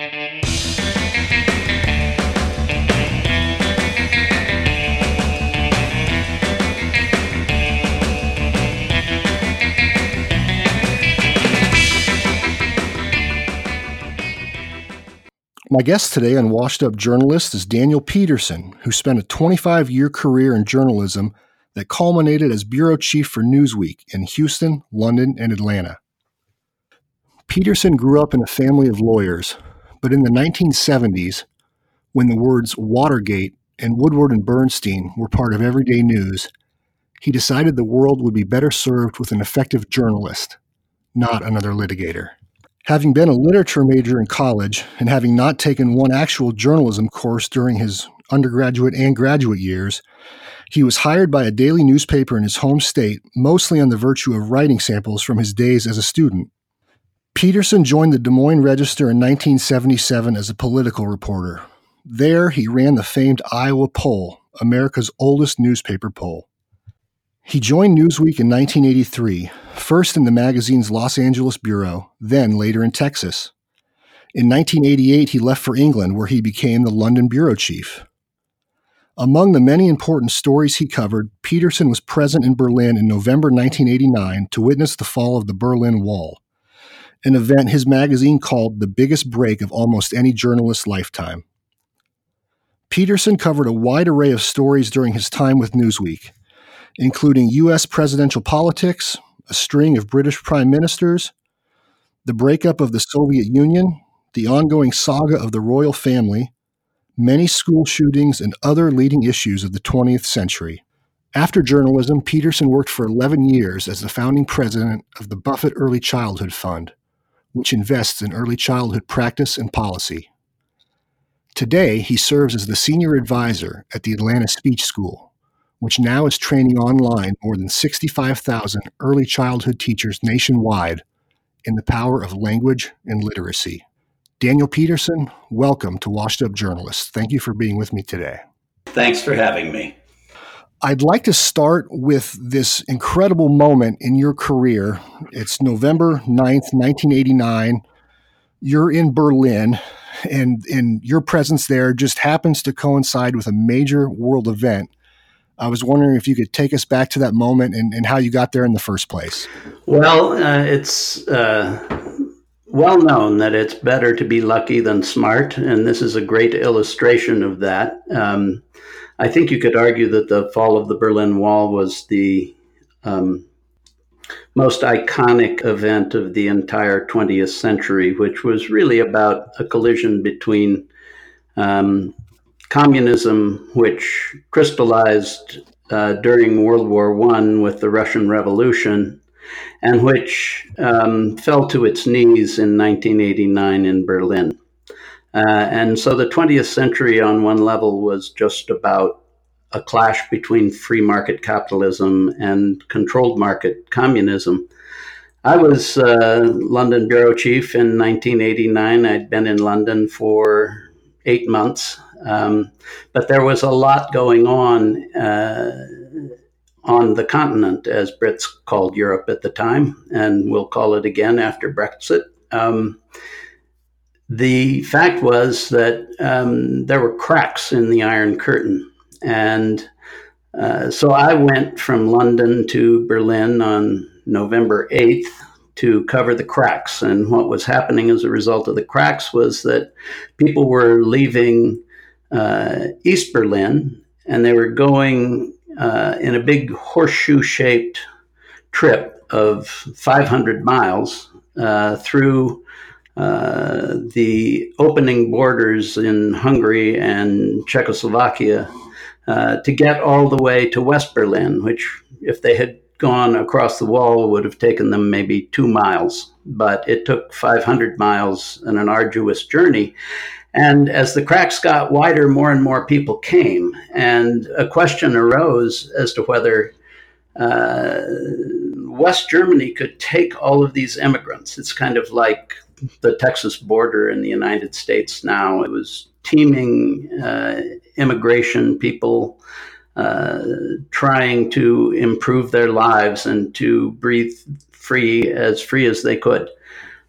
My guest today on Washed Up Journalist is Daniel Pedersen, who spent a 25 year career in journalism that culminated as bureau chief for Newsweek in Houston, London, and Atlanta. Pedersen grew up in a family of lawyers, but in the 1970s, when the words Watergate and Woodward and Bernstein were part of everyday news, he decided the world would be better served with an effective journalist, not another litigator. Having been a literature major in college and having not taken one actual journalism course during his undergraduate and graduate years, he was hired by a daily newspaper in his home state, mostly on the virtue of writing samples from his days as a student. Pedersen joined the Des Moines Register in 1977 as a political reporter. There, he ran the famed Iowa Poll, America's oldest newspaper poll. He joined Newsweek in 1983, first in the magazine's Los Angeles bureau, then later in Texas. In 1988, he left for England, where he became the London bureau chief. Among the many important stories he covered, Pedersen was present in Berlin in November 1989 to witness the fall of the Berlin Wall, an event his magazine called the biggest break of almost any journalist's lifetime. Pedersen covered a wide array of stories during his time with Newsweek, including U.S. presidential politics, a string of British prime ministers, the breakup of the Soviet Union, the ongoing saga of the royal family, many school shootings, and other leading issues of the 20th century. After journalism, Pedersen worked for 11 years as the founding president of the Buffett Early Childhood Fund, which invests in early childhood practice and policy. Today, he serves as the senior advisor at the Atlanta Speech School, which now is training online more than 65,000 early childhood teachers nationwide in the power of language and literacy. Daniel Pedersen, welcome to Washed Up Journalists. Thank you for being with me today. Thanks for having me. I'd like to start with this incredible moment in your career. It's November 9th, 1989. You're in Berlin, and, and your presence there just happens to coincide with a major world event I was wondering if you could take us back to that moment and, and how you got there in the first place. Well, uh, it's uh, well known that it's better to be lucky than smart, and this is a great illustration of that. Um, I think you could argue that the fall of the Berlin Wall was the um, most iconic event of the entire 20th century, which was really about a collision between um, communism, which crystallized uh, during World War I with the Russian Revolution, and which um, fell to its knees in 1989 in Berlin. Uh, and so the 20th century, on one level, was just about a clash between free market capitalism and controlled market communism. I was uh, London bureau chief in 1989. I'd been in London for eight months um, but there was a lot going on uh, on the continent, as Brits called Europe at the time, and we'll call it again after Brexit. Um, the fact was that um, there were cracks in the Iron Curtain. And uh, so I went from London to Berlin on November 8th to cover the cracks. And what was happening as a result of the cracks was that people were leaving uh, East Berlin, and they were going uh, in a big horseshoe shaped trip of 500 miles uh, through uh, the opening borders in Hungary and Czechoslovakia uh, to get all the way to West Berlin, which, if they had gone across the wall, would have taken them maybe two miles. But it took 500 miles and an arduous journey. And as the cracks got wider, more and more people came. And a question arose as to whether uh, West Germany could take all of these immigrants. It's kind of like the Texas border in the United States now. It was teeming uh, immigration, people uh, trying to improve their lives and to breathe free, as free as they could.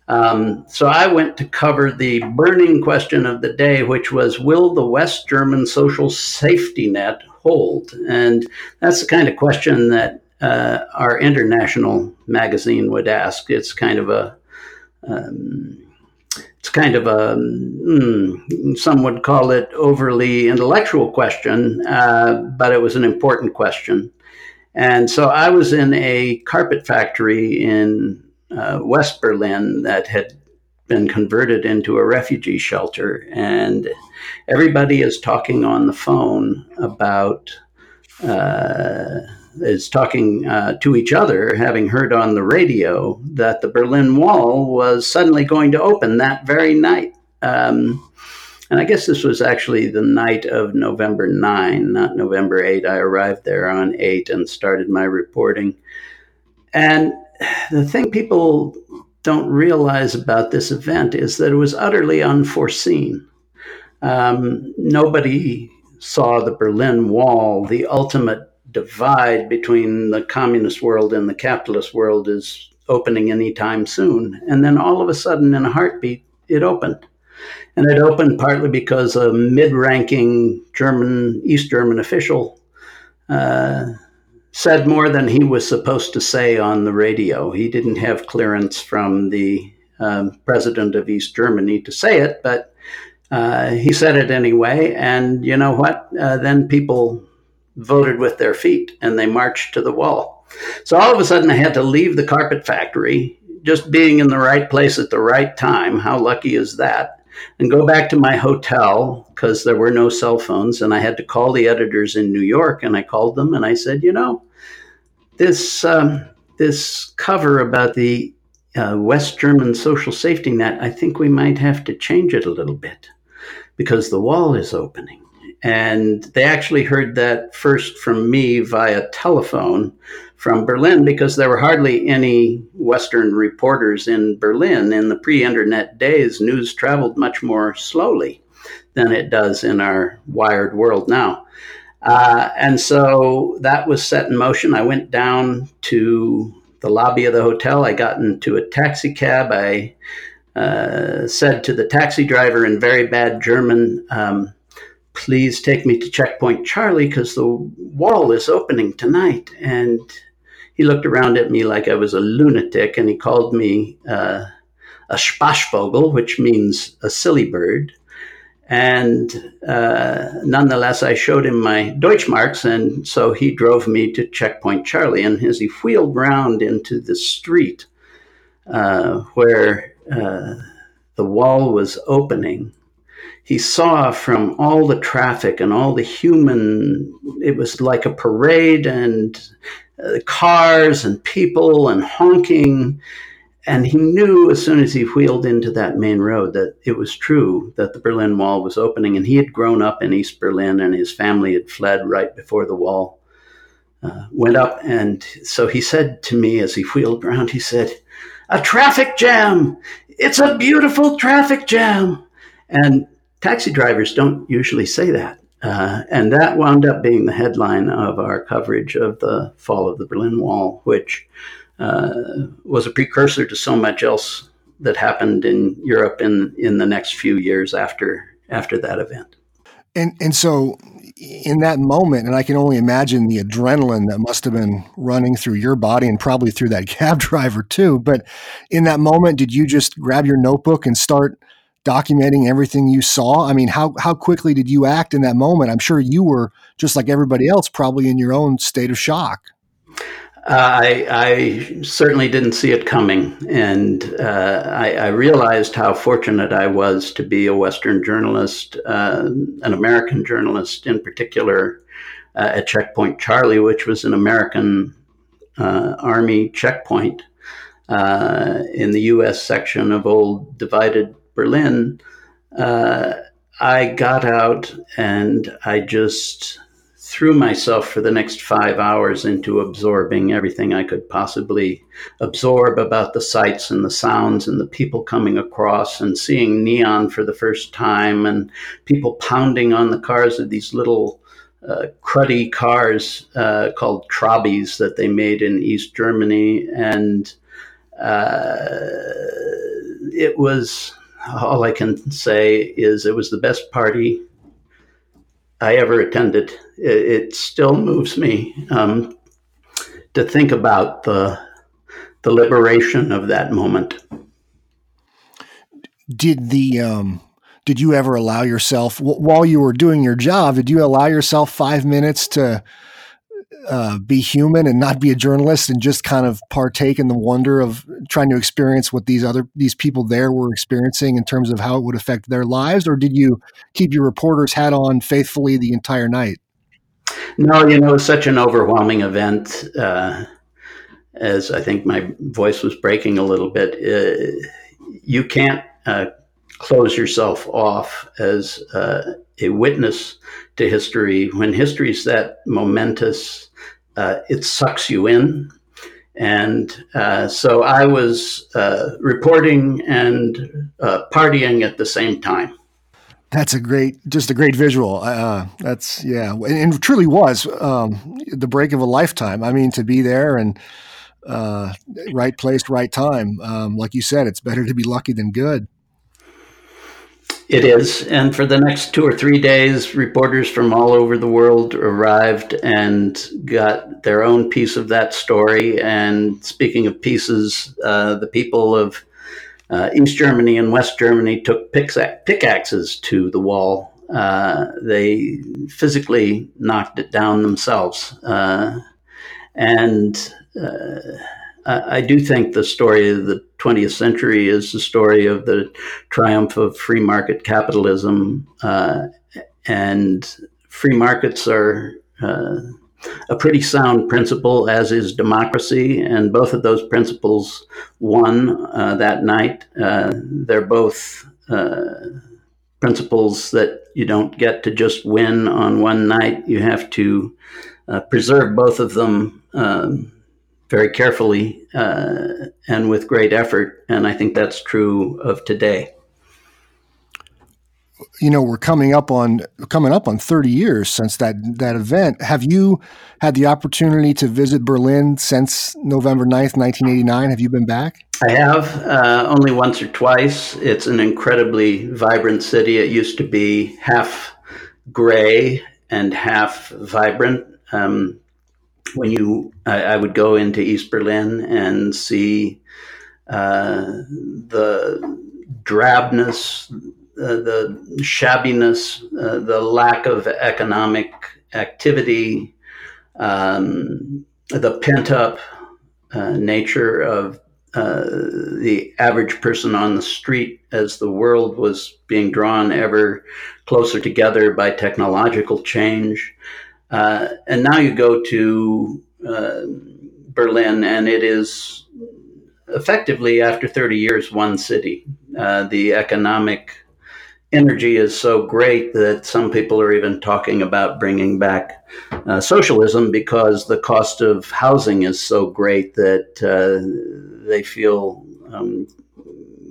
Um, so I went to cover the burning question of the day, which was Will the West German social safety net hold? And that's the kind of question that uh, our international magazine would ask. It's kind of a um, it's kind of a mm, some would call it overly intellectual question, uh, but it was an important question. And so I was in a carpet factory in uh, West Berlin that had been converted into a refugee shelter, and everybody is talking on the phone about. Uh, is talking uh, to each other, having heard on the radio that the Berlin Wall was suddenly going to open that very night. Um, and I guess this was actually the night of November 9, not November 8. I arrived there on 8 and started my reporting. And the thing people don't realize about this event is that it was utterly unforeseen. Um, nobody saw the Berlin Wall, the ultimate divide between the communist world and the capitalist world is opening anytime soon. And then all of a sudden, in a heartbeat, it opened. And it opened partly because a mid ranking German, East German official uh, said more than he was supposed to say on the radio. He didn't have clearance from the um, president of East Germany to say it, but uh, he said it anyway. And you know what? Uh, then people voted with their feet and they marched to the wall. So all of a sudden, I had to leave the carpet factory, just being in the right place at the right time. How lucky is that? And go back to my hotel because there were no cell phones, and I had to call the editors in New York. And I called them and I said, you know, this um, this cover about the uh, West German social safety net, I think we might have to change it a little bit because the wall is opening. And they actually heard that first from me via telephone from Berlin because there were hardly any Western reporters in Berlin. In the pre internet days, news traveled much more slowly than it does in our wired world now. Uh, and so that was set in motion. I went down to the lobby of the hotel. I got into a taxi cab. I uh, said to the taxi driver in very bad German, um, please take me to checkpoint Charlie because the wall is opening tonight. And he looked around at me like I was a lunatic and he called me uh, a Spaßvogel, which means a silly bird. And uh, nonetheless, I showed him my Deutschmarks, and so he drove me to Checkpoint Charlie. And as he wheeled round into the street uh, where uh, the wall was opening, he saw from all the traffic and all the human, it was like a parade and uh, cars and people and honking. And he knew as soon as he wheeled into that main road that it was true that the Berlin Wall was opening. And he had grown up in East Berlin and his family had fled right before the wall uh, went up. And so he said to me as he wheeled around, he said, A traffic jam! It's a beautiful traffic jam! And taxi drivers don't usually say that. Uh, and that wound up being the headline of our coverage of the fall of the Berlin Wall, which uh, was a precursor to so much else that happened in Europe in, in the next few years after after that event. And and so in that moment, and I can only imagine the adrenaline that must have been running through your body and probably through that cab driver too. But in that moment, did you just grab your notebook and start documenting everything you saw? I mean, how how quickly did you act in that moment? I'm sure you were just like everybody else, probably in your own state of shock. Uh, I, I, certainly didn't see it coming, and uh, I, I, realized how fortunate I was to be a Western journalist, uh, an American journalist in particular, uh, at Checkpoint Charlie, which was an American uh, Army checkpoint uh, in the U.S. section of old divided Berlin, uh, I got out and I just threw myself for the next five hours into absorbing everything I could possibly absorb about the sights and the sounds and the people coming across and seeing neon for the first time and people pounding on the cars of these little uh, cruddy cars uh, called Trabis that they made in East Germany. And uh, it was all I can say is it was the best party I ever attended. It, it still moves me um, to think about the the liberation of that moment. Did the um, did you ever allow yourself while you were doing your job? Did you allow yourself five minutes to uh, be human and not be a journalist and just kind of partake in the wonder of trying to experience what these other these people there were experiencing in terms of how it would affect their lives? Or did you keep your reporter's hat on faithfully the entire night? No you know such an overwhelming event uh, as i think my voice was breaking a little bit. Uh, you can't uh, close yourself off as uh, a witness to history when history is that momentous uh, it sucks you in. And uh, so I was uh, reporting and uh, partying at the same time. That's a great, just a great visual. Uh, that's yeah, and, truly was um, the break of a lifetime. I mean, to be there and uh, right place, right time. Um, like you said, it's better to be lucky than good. It is. And for the next two or three days, reporters from all over the world arrived and got their own piece of that story. And speaking of pieces, uh, the people of uh, East Germany and West Germany took pickaxes to the wall. Uh, they physically knocked it down themselves. Uh, and uh, I do think the story of the 20th century is the story of the triumph of free market capitalism. Uh, and free markets are uh, a pretty sound principle, as is democracy. And both of those principles won uh, that night. Uh, they're both uh, principles that you don't get to just win on one night. You have to uh, preserve both of them. Um, very carefully uh, and with great effort. And I think that's true of today. You know, we're coming up on coming up on 30 years since that that event. Have you had the opportunity to visit Berlin since November 9th, 1989? Have you been back? I have uh, only once or twice. It's an incredibly vibrant city. It used to be half gray and half vibrant. Um, when you, I, I, would go into East Berlin and see uh, the drabness, uh, the shabbiness, uh, the lack of economic activity, um, the pent up uh, nature of uh, the average person on the street as the world was being drawn ever closer together by technological change. Uh, and now you go to uh, Berlin, and it is effectively, after 30 years, one city. Uh, the economic energy is so great that some people are even talking about bringing back uh, socialism because the cost of housing is so great that uh, they feel um,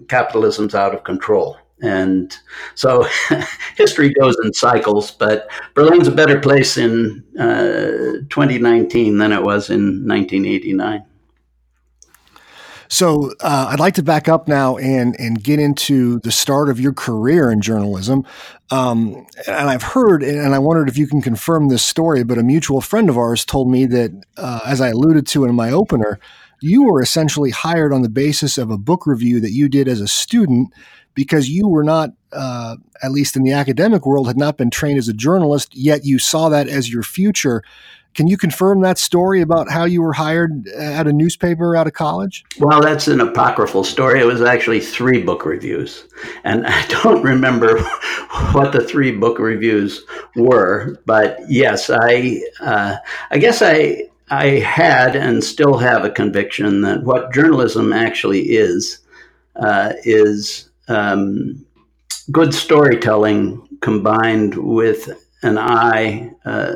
capitalism's out of control. And so history goes in cycles, but Berlin's a better place in uh, 2019 than it was in 1989. So uh, I'd like to back up now and and get into the start of your career in journalism. Um, and I've heard, and I wondered if you can confirm this story. But a mutual friend of ours told me that, uh, as I alluded to in my opener, you were essentially hired on the basis of a book review that you did as a student because you were not, uh, at least in the academic world, had not been trained as a journalist, yet you saw that as your future. Can you confirm that story about how you were hired at a newspaper out of college? Well, that's an apocryphal story. It was actually three book reviews. And I don't remember what the three book reviews were, but yes, I, uh, I guess I, I had and still have a conviction that what journalism actually is, uh, is um, good storytelling combined with an eye, uh,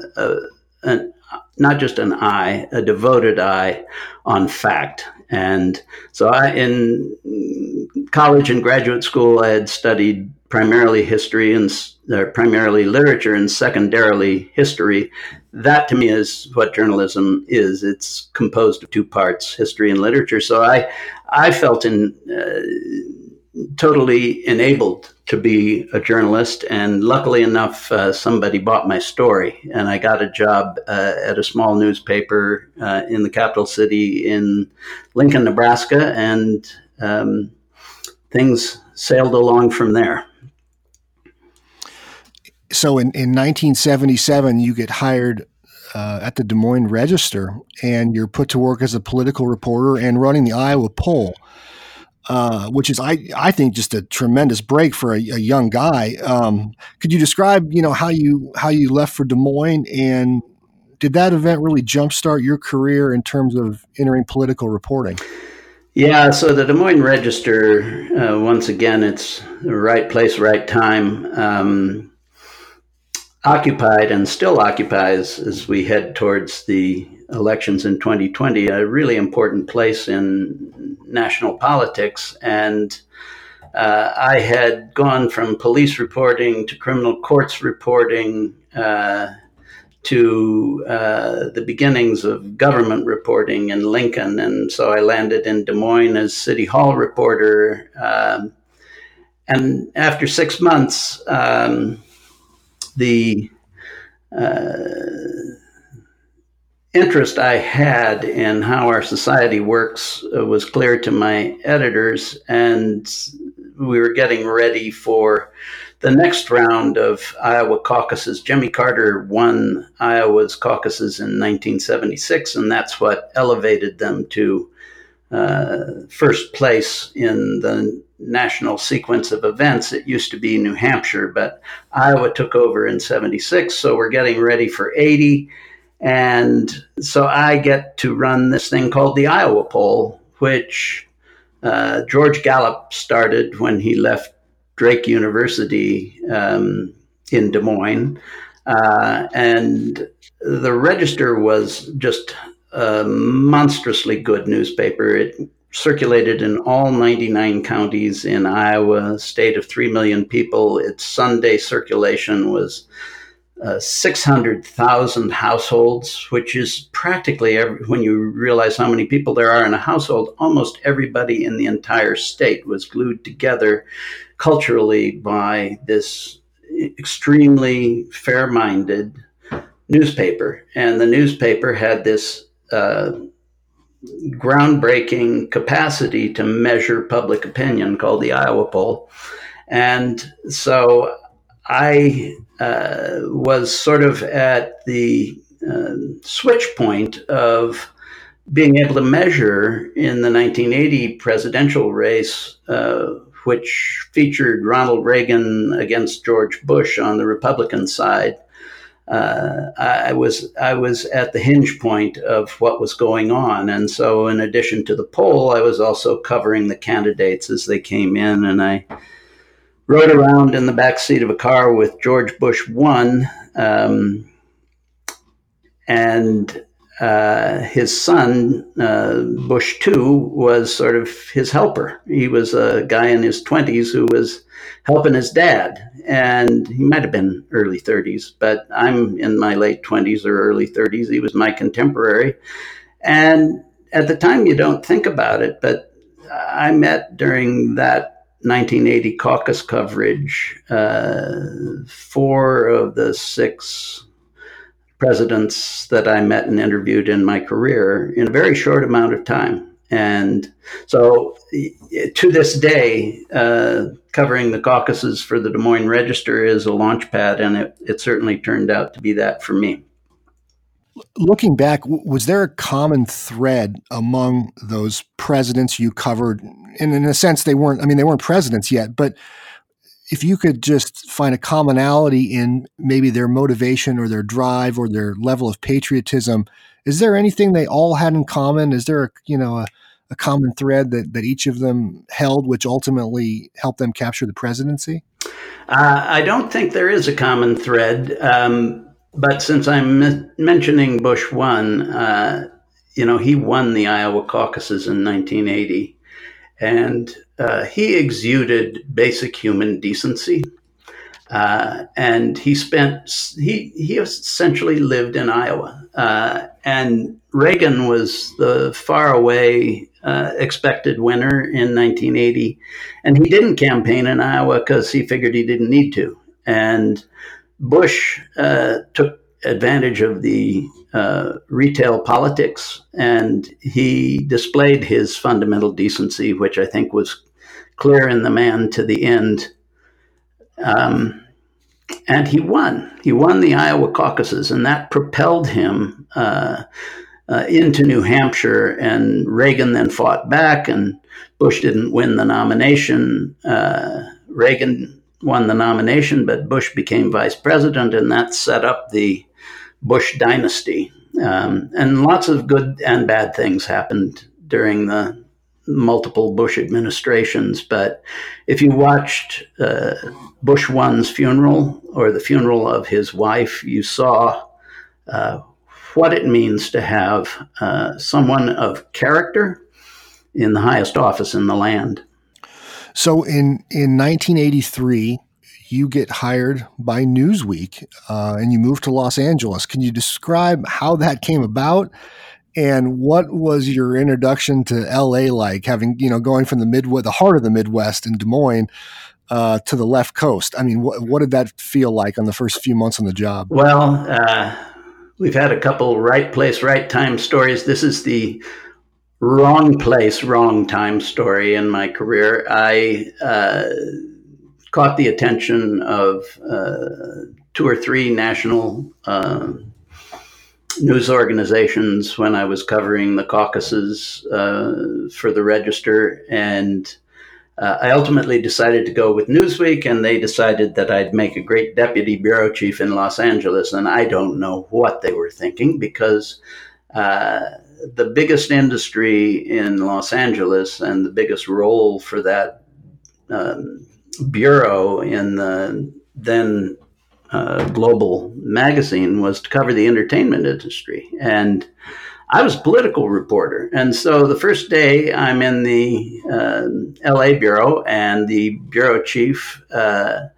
an, not just an eye, a devoted eye on fact. And so, I, in college and graduate school, I had studied primarily history and uh, primarily literature and secondarily history. That to me is what journalism is. It's composed of two parts, history and literature. So I, I felt in uh, totally enabled to be a journalist. And luckily enough, uh, somebody bought my story, and I got a job uh, at a small newspaper uh, in the capital city in Lincoln, Nebraska, and um, things sailed along from there. So in, in 1977, you get hired uh, at the Des Moines Register, and you're put to work as a political reporter and running the Iowa poll uh, which is I I think just a tremendous break for a, a young guy. Um, could you describe you know how you how you left for Des Moines and did that event really jumpstart your career in terms of entering political reporting? Yeah, so the Des Moines Register, uh, once again, it's the right place, right time. Um, occupied and still occupies as we head towards the elections in 2020 a really important place in national politics. And uh, I had gone from police reporting to criminal courts reporting uh, to uh, the beginnings of government reporting in Lincoln. And so I landed in Des Moines as City Hall reporter. Um, and after six months, um, the uh, interest I had in how our society works uh, was clear to my editors, and we were getting ready for the next round of Iowa caucuses. Jimmy Carter won Iowa's caucuses in 1976, and that's what elevated them to uh, first place in the national sequence of events. It used to be New Hampshire, but Iowa took over in 76, so we're getting ready for 80 and so I get to run this thing called the Iowa Poll, which uh, George Gallup started when he left Drake University um, in Des Moines. Uh, and the Register was just a monstrously good newspaper. It circulated in all 99 counties in Iowa, state of 3 million people. Its Sunday circulation was uh, 600,000 households, which is practically every, when you realize how many people there are in a household, almost everybody in the entire state was glued together culturally by this extremely fair minded newspaper. And the newspaper had this uh, groundbreaking capacity to measure public opinion called the Iowa poll. And so I uh, was sort of at the uh, switch point of being able to measure in the 1980 presidential race, uh, which featured Ronald Reagan against George Bush on the Republican side. Uh, I was I was at the hinge point of what was going on, and so in addition to the poll, I was also covering the candidates as they came in, and I rode around in the back seat of a car with George Bush one, um, and uh, his son uh, Bush two was sort of his helper. He was a guy in his twenties who was helping his dad, and he might have been early thirties, but I'm in my late twenties or early thirties. He was my contemporary, and at the time you don't think about it, but I met during that 1980 caucus coverage, uh, four of the six presidents that I met and interviewed in my career in a very short amount of time. And so to this day, uh, covering the caucuses for the Des Moines Register is a launch pad, and it, it certainly turned out to be that for me. Looking back, was there a common thread among those presidents you covered? And in a sense, they weren't, I mean, they weren't presidents yet, but if you could just find a commonality in maybe their motivation or their drive or their level of patriotism, is there anything they all had in common? Is there, a, you know, a, a common thread that, that each of them held, which ultimately helped them capture the presidency? Uh, I don't think there is a common thread. Um, but since I'm mentioning Bush one, uh, you know, he won the Iowa caucuses in 1980, and uh, he exuded basic human decency. Uh, and he spent he he essentially lived in Iowa, uh, and Reagan was the far away uh, expected winner in 1980. And he didn't campaign in Iowa because he figured he didn't need to. And Bush uh, took advantage of the uh, retail politics and he displayed his fundamental decency, which I think was clear in the man to the end. Um, and he won. He won the Iowa caucuses, and that propelled him uh, uh, into New Hampshire. And Reagan then fought back, and Bush didn't win the nomination. Uh, Reagan won the nomination, but Bush became vice president, and that set up the Bush dynasty. Um, and lots of good and bad things happened during the multiple Bush administrations. But if you watched uh, Bush one's funeral or the funeral of his wife, you saw uh, what it means to have uh, someone of character in the highest office in the land. So in in 1983, you get hired by Newsweek uh, and you move to Los Angeles. Can you describe how that came about? And what was your introduction to LA like, having you know going from the Midwest, the heart of the Midwest in Des Moines, uh, to the left coast? I mean, what, what did that feel like on the first few months on the job? Well, uh, we've had a couple right place, right time stories. This is the wrong place, wrong time story in my career. I uh, caught the attention of uh, two or three national um, news organizations when I was covering the caucuses uh, for the Register, and uh, I ultimately decided to go with Newsweek, and they decided that I'd make a great deputy bureau chief in Los Angeles, and I don't know what they were thinking because. Uh, the biggest industry in Los Angeles and the biggest role for that um, bureau in the then uh, global magazine was to cover the entertainment industry. And I was a political reporter. And so the first day I'm in the uh, LA bureau, and the bureau chief, uh,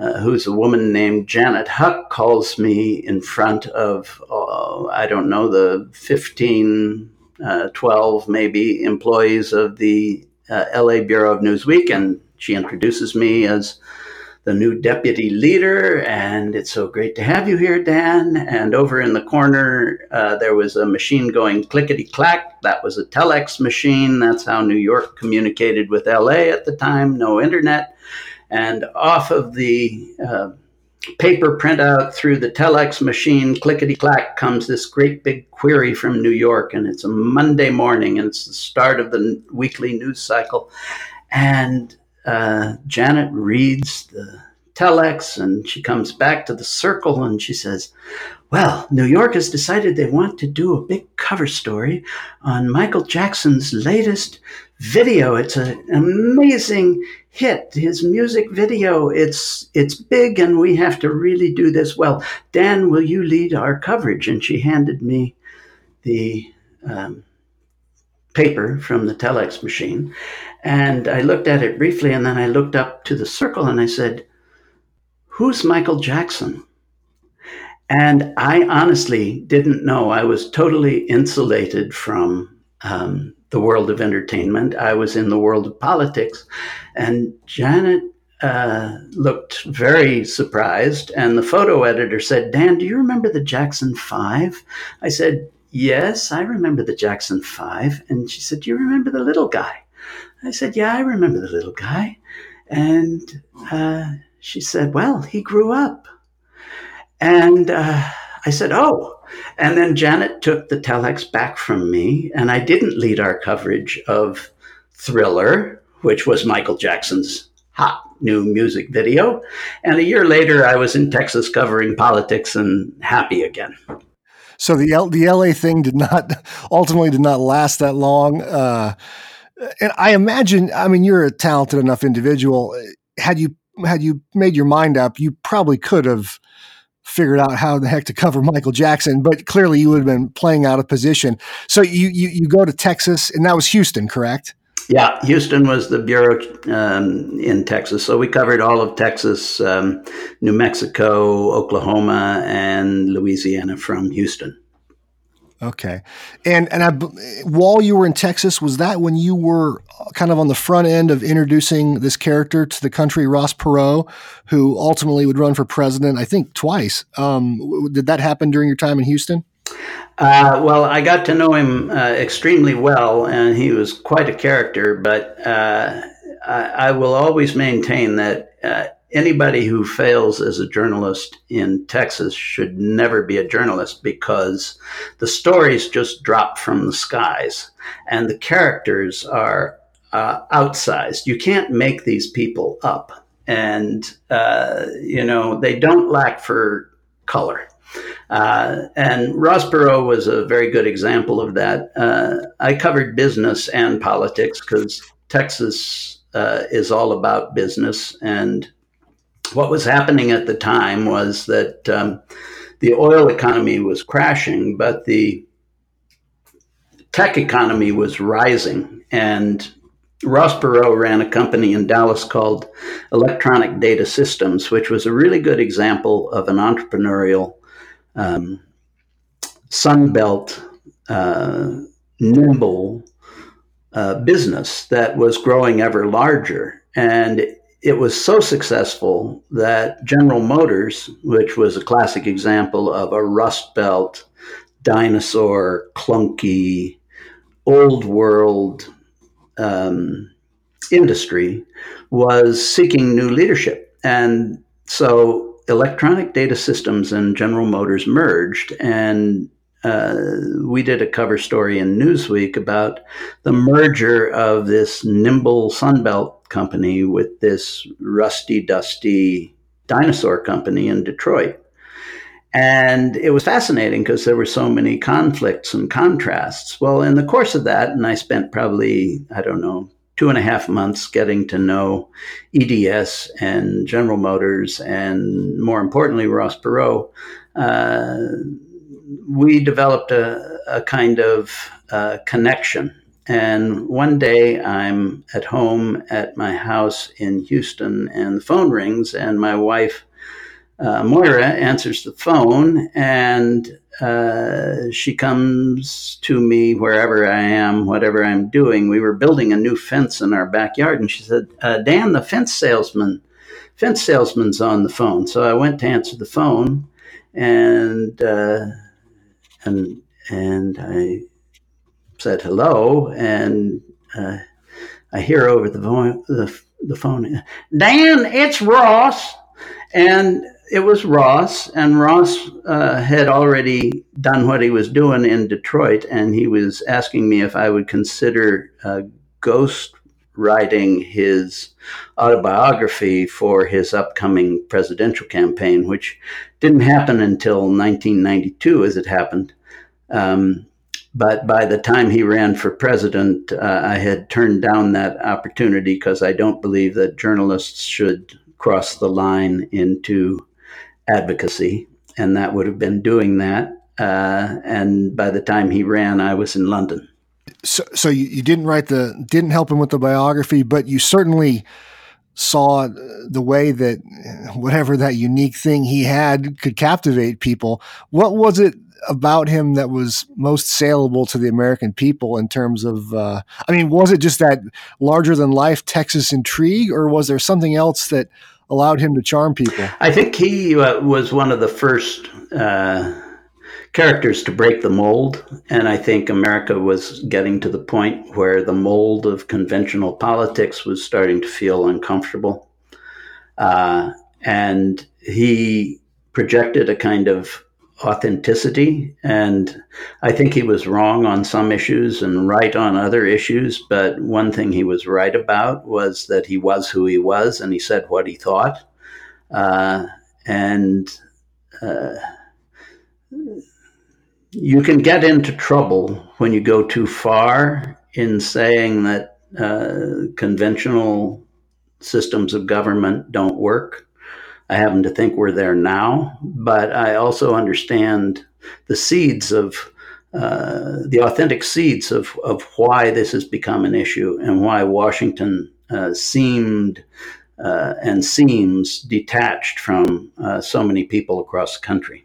uh, who's a woman named Janet Huck, calls me in front of, uh, I don't know, the 15, uh, 12 maybe employees of the LA Bureau of Newsweek. And she introduces me as the new deputy leader, and it's so great to have you here, Dan. And over in the corner, uh, there was a machine going clickety clack. That was a telex machine. That's how New York communicated with LA at the time, no internet. And off of the uh, paper printout through the telex machine, clickety clack, comes this great big query from New York. And it's a Monday morning, and it's the start of the weekly news cycle. And uh, Janet reads the telex and she comes back to the circle and she says, Well, New York has decided they want to do a big cover story on Michael Jackson's latest video. It's an amazing hit. His music video. It's it's big and we have to really do this well. Dan, will you lead our coverage? And she handed me the um, paper from the telex machine. And I looked at it briefly and then I looked up to the circle and I said, Who's Michael Jackson? And I honestly didn't know. I was totally insulated from um, the world of entertainment. I was in the world of politics. And Janet uh, looked very surprised. And the photo editor said, Dan, do you remember the Jackson Five? I said, Yes, I remember the Jackson Five. And she said, Do you remember the little guy? I said, Yeah, I remember the little guy. And uh, she said, Well, he grew up. And uh, I said, Oh. And then Janet took the telex back from me, and I didn't lead our coverage of Thriller, which was Michael Jackson's hot new music video. And a year later, I was in Texas covering politics and happy again. So the L- the LA thing did not ultimately did not last that long. Uh, and I imagine, I mean, you're a talented enough individual. Had you had you made your mind up, you probably could have figured out how the heck to cover Michael Jackson, but clearly you would have been playing out of position. So you you, you go to Texas, and that was Houston, correct? Yeah, Houston was the bureau um, in Texas. So we covered all of Texas, um, New Mexico, Oklahoma, and Louisiana from Houston. Okay, and and I, while you were in Texas, was that when you were kind of on the front end of introducing this character to the country, Ross Perot, who ultimately would run for president? I think twice. Um, did that happen during your time in Houston? Uh, well, I got to know him uh, extremely well, and he was quite a character. But uh, I, I, will always maintain that uh, anybody who fails as a journalist in Texas should never be a journalist because the stories just drop from the skies and the characters are uh, outsized. You can't make these people up. And, uh, you know, they don't lack for color. Uh, and Ross Perot was a very good example of that. Uh, I covered business and politics because Texas uh, is all about business and what was happening at the time was that um, the oil economy was crashing, but the tech economy was rising. And Ross Perot ran a company in Dallas called Electronic Data Systems, which was a really good example of an entrepreneurial um, Sunbelt, uh, nimble uh, business that was growing ever larger. And it was so successful that General Motors, which was a classic example of a Rust Belt, dinosaur, clunky, old world um, industry, was seeking new leadership. And so electronic data systems and General Motors merged, and uh, we did a cover story in Newsweek about the merger of this nimble Sunbelt company with this rusty, dusty dinosaur company in Detroit. And it was fascinating because there were so many conflicts and contrasts. Well, in the course of that, and I spent probably, I don't know, two and a half months getting to know EDS and General Motors, and more importantly, Ross Perot. Uh, we developed a, a kind of uh, connection and one day I'm at home at my house in Houston, and the phone rings, and my wife, uh, Moira, answers the phone, and uh, she comes to me wherever I am, whatever I'm doing. We were building a new fence in our backyard, and she said, uh, "Dan, the fence salesman, fence salesman's on the phone." So I went to answer the phone, and uh, and and I said hello, and uh, I hear over the, vo- the, the phone, Dan, it's Ross. And it was Ross, and Ross uh, had already done what he was doing in Detroit, and he was asking me if I would consider uh, ghost writing his autobiography for his upcoming presidential campaign, which didn't happen until 1992, as it happened. Um, but by the time he ran for president, uh, I had turned down that opportunity because I don't believe that journalists should cross the line into advocacy. And that would have been doing that. Uh, and by the time he ran, I was in London. So, so you, you didn't write the, didn't help him with the biography, but you certainly saw the way that whatever that unique thing he had could captivate people. What was it about him that was most saleable to the American people in terms of? Uh, I mean, was it just that larger than life Texas intrigue, or was there something else that allowed him to charm people? I think he uh, was one of the first. Uh, characters to break the mold. And I think America was getting to the point where the mold of conventional politics was starting to feel uncomfortable. Uh, and he projected a kind of authenticity. And I think he was wrong on some issues and right on other issues. But one thing he was right about was that he was who he was and he said what he thought. Uh, and uh, you can get into trouble when you go too far in saying that uh, conventional systems of government don't work. I happen to think we're there now, but I also understand the seeds of uh, the authentic seeds of, of why this has become an issue and why Washington uh, seemed uh, and seems detached from uh, so many people across the country.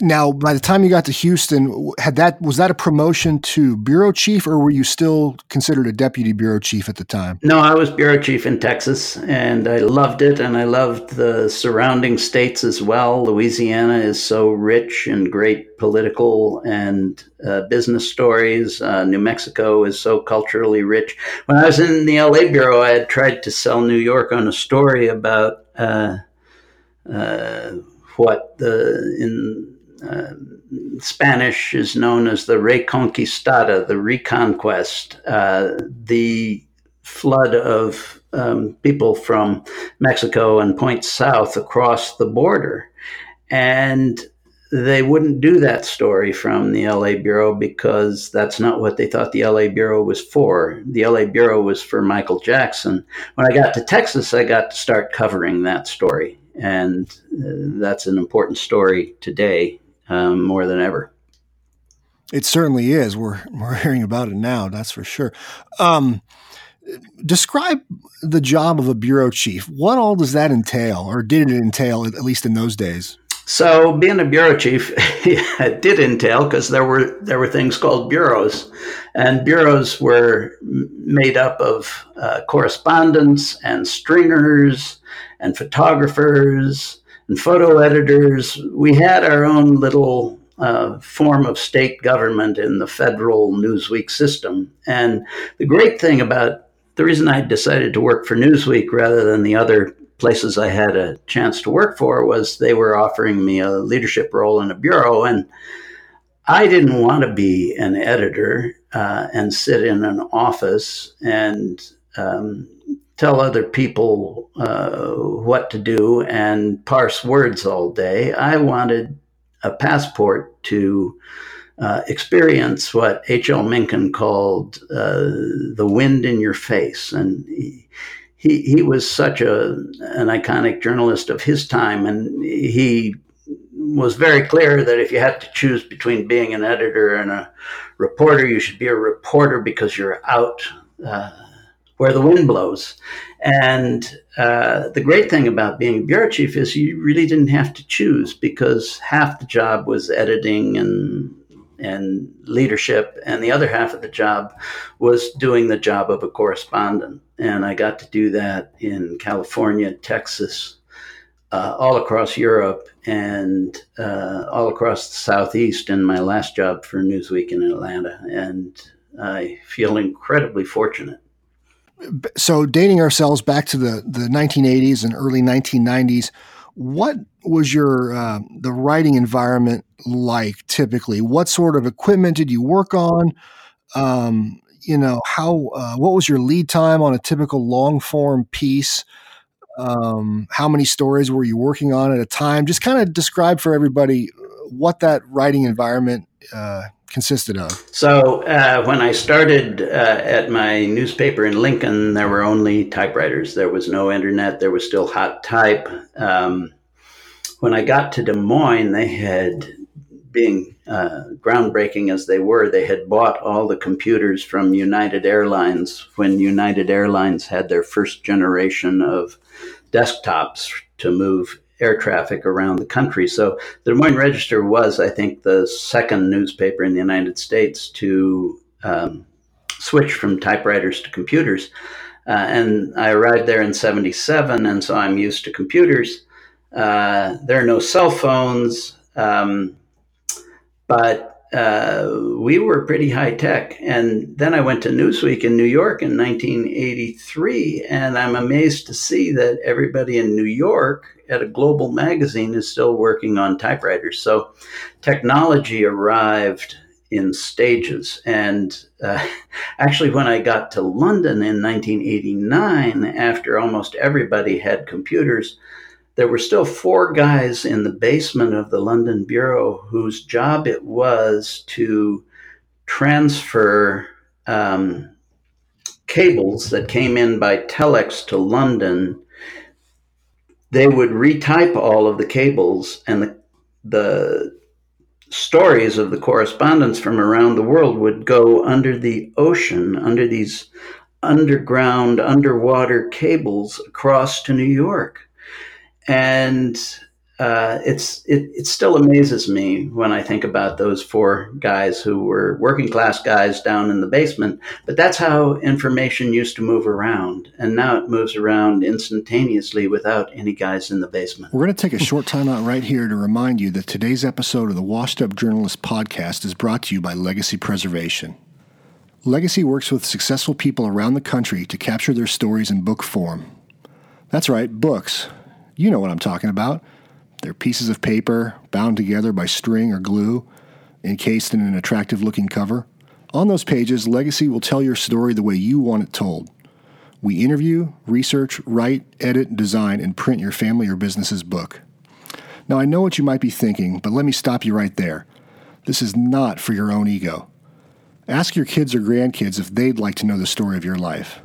Now, by the time you got to Houston, had that was that a promotion to bureau chief, or were you still considered a deputy bureau chief at the time? No, I was bureau chief in Texas, and I loved it, and I loved the surrounding states as well. Louisiana is so rich in great political and uh, business stories. Uh, New Mexico is so culturally rich. When I was in the LA bureau, I had tried to sell New York on a story about. Uh, uh what the in uh, Spanish is known as the Reconquistada, the reconquest, uh, the flood of um, people from Mexico and points south across the border. And they wouldn't do that story from the LA Bureau because that's not what they thought the LA Bureau was for. The LA Bureau was for Michael Jackson. When I got to Texas, I got to start covering that story. And uh, that's an important story today um, more than ever. It certainly is. We're we're hearing about it now. That's for sure. Um, describe the job of a bureau chief. What all does that entail, or did it entail, at least in those days? So, being a bureau chief it did entail because there were there were things called bureaus, and bureaus were made up of uh, correspondents and stringers and photographers and photo editors. We had our own little uh, form of state government in the federal Newsweek system. And the great thing about the reason I decided to work for Newsweek rather than the other places I had a chance to work for was they were offering me a leadership role in a bureau. And I didn't want to be an editor uh, and sit in an office and um, tell other people uh, what to do and parse words all day. I wanted a passport to uh, experience what H.L. Mencken called uh, the wind in your face. And he, he, was such a, an iconic journalist of his time, and he was very clear that if you had to choose between being an editor and a reporter, you should be a reporter because you're out uh, where the wind blows. And uh, the great thing about being a bureau chief is you really didn't have to choose because half the job was editing and and leadership, and the other half of the job was doing the job of a correspondent. And I got to do that in California, Texas, uh, all across Europe, and uh, all across the Southeast in my last job for Newsweek in Atlanta. And I feel incredibly fortunate so dating ourselves back to the, the 1980s and early 1990s, what was your uh, the writing environment like typically? What sort of equipment did you work on? Um, you know, how uh, what was your lead time on a typical long form piece? Um, how many stories were you working on at a time? Just kind of describe for everybody what that writing environment uh, consisted of? So, uh, when I started uh, at my newspaper in Lincoln, there were only typewriters. There was no internet. There was still hot type. Um, when I got to Des Moines, they had, being uh, groundbreaking as they were, they had bought all the computers from United Airlines when United Airlines had their first generation of desktops to move air traffic around the country. So the Des Moines Register was, I think, the second newspaper in the United States to um, switch from typewriters to computers. Uh, and I arrived there in 77, and so I'm used to computers. Uh, there are no cell phones, um, but uh, we were pretty high tech. And then I went to Newsweek in New York in 1983, and I'm amazed to see that everybody in New York at a global magazine is still working on typewriters. So technology arrived in stages. And uh, actually, when I got to London in 1989, after almost everybody had computers, there were still four guys in the basement of the London Bureau whose job it was to transfer um, cables that came in by telex to London they would retype all of the cables and the, the stories of the correspondents from around the world would go under the ocean, under these underground, underwater cables across to New York. And uh, it's it, it still amazes me when I think about those four guys who were working class guys down in the basement. But that's how information used to move around, and now it moves around instantaneously without any guys in the basement. We're going to take a short time out right here to remind you that today's episode of the Washed Up Journalist podcast is brought to you by Legacy Preservation. Legacy works with successful people around the country to capture their stories in book form. That's right, books. You know what I'm talking about. They're pieces of paper bound together by string or glue, encased in an attractive looking cover. On those pages, Legacy will tell your story the way you want it told. We interview, research, write, edit, design, and print your family or business's book. Now, I know what you might be thinking, but let me stop you right there. This is not for your own ego. Ask your kids or grandkids if they'd like to know the story of your life.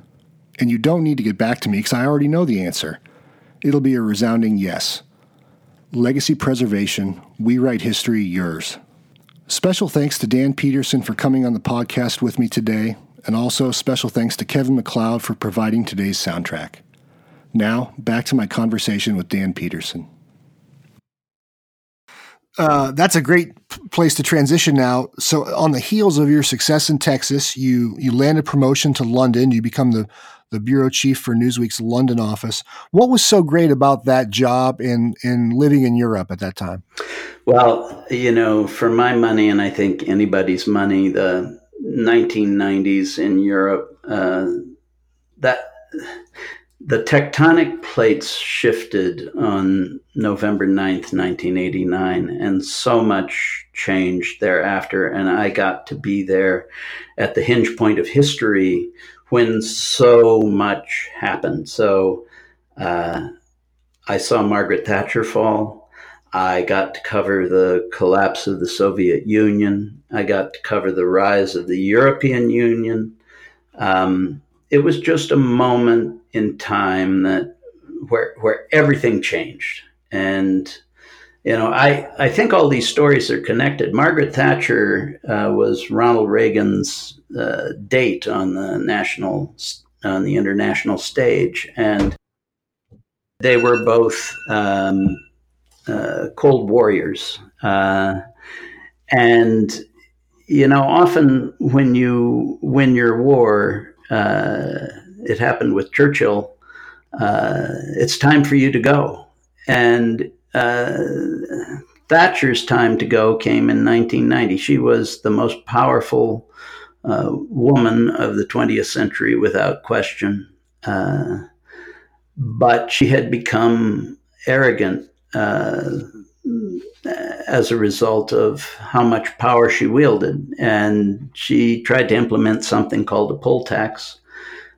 And you don't need to get back to me because I already know the answer. It'll be a resounding yes. Legacy Preservation, We Write History Yours. Special thanks to Dan Pedersen for coming on the podcast with me today, and also special thanks to Kevin MacLeod for providing today's soundtrack. Now, back to my conversation with Dan Pedersen. Uh, that's a great place to transition now. So, on the heels of your success in Texas, you you landed promotion to London. You become the the bureau chief for Newsweek's London office. What was so great about that job in in living in Europe at that time? Well, you know, for my money, and I think anybody's money, the 1990s in Europe, uh, that the tectonic plates shifted on November 9th, 1989, and so much changed thereafter. And I got to be there at the hinge point of history when so much happened. So uh, I saw Margaret Thatcher fall. I got to cover the collapse of the Soviet Union. I got to cover the rise of the European Union. Um, it was just a moment in time that where where everything changed, and you know, I I think all these stories are connected. Margaret Thatcher uh, was Ronald Reagan's uh, date on the national on the international stage, and they were both um, uh, cold warriors, uh, and you know, often when you win your war uh, it happened with Churchill. Uh, it's time for you to go. And Thatcher's time to go came in 1990. She was the most powerful uh, woman of the 20th century, without question. Uh, but she had become arrogant uh, as a result of how much power she wielded. And she tried to implement something called a poll tax,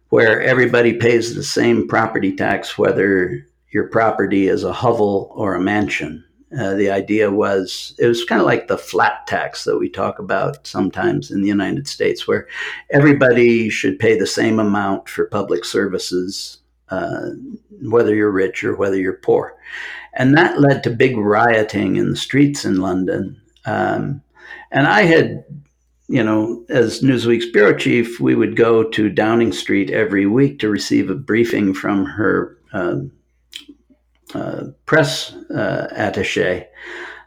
where everybody pays the same property tax, whether your property as a hovel or a mansion. Uh, the idea was it was kind of like the flat tax that we talk about sometimes in the United States, where everybody should pay the same amount for public services, uh, whether you're rich or whether you're poor. And that led to big rioting in the streets in London. Um, and I had, you know, as Newsweek's bureau chief, we would go to Downing Street every week to receive a briefing from her uh, press uh, attache.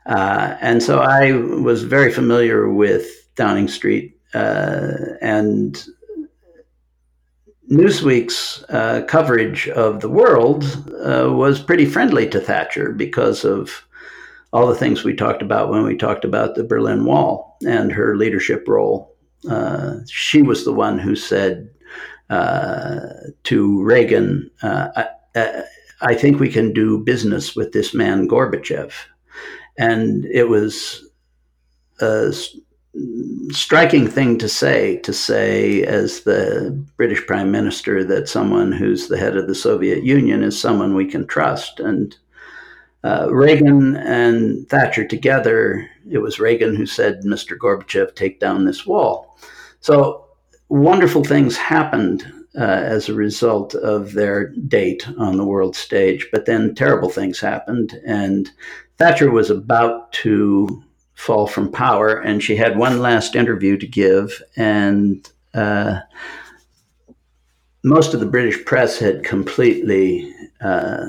Uh, and so I was very familiar with Downing Street uh, and Newsweek's uh, coverage of the world uh, was pretty friendly to Thatcher because of all the things we talked about when we talked about the Berlin Wall and her leadership role. Uh, she was the one who said uh, to Reagan, uh, I, think we can do business with this man, Gorbachev. And it was a striking thing to say to say as the british prime minister that someone who's the head of the soviet union is someone we can trust and uh, reagan and thatcher together it was reagan who said mr gorbachev take down this wall so wonderful things happened uh, as a result of their date on the world stage but then terrible things happened and thatcher was about to fall from power, and she had one last interview to give, and uh, most of the British press had completely uh,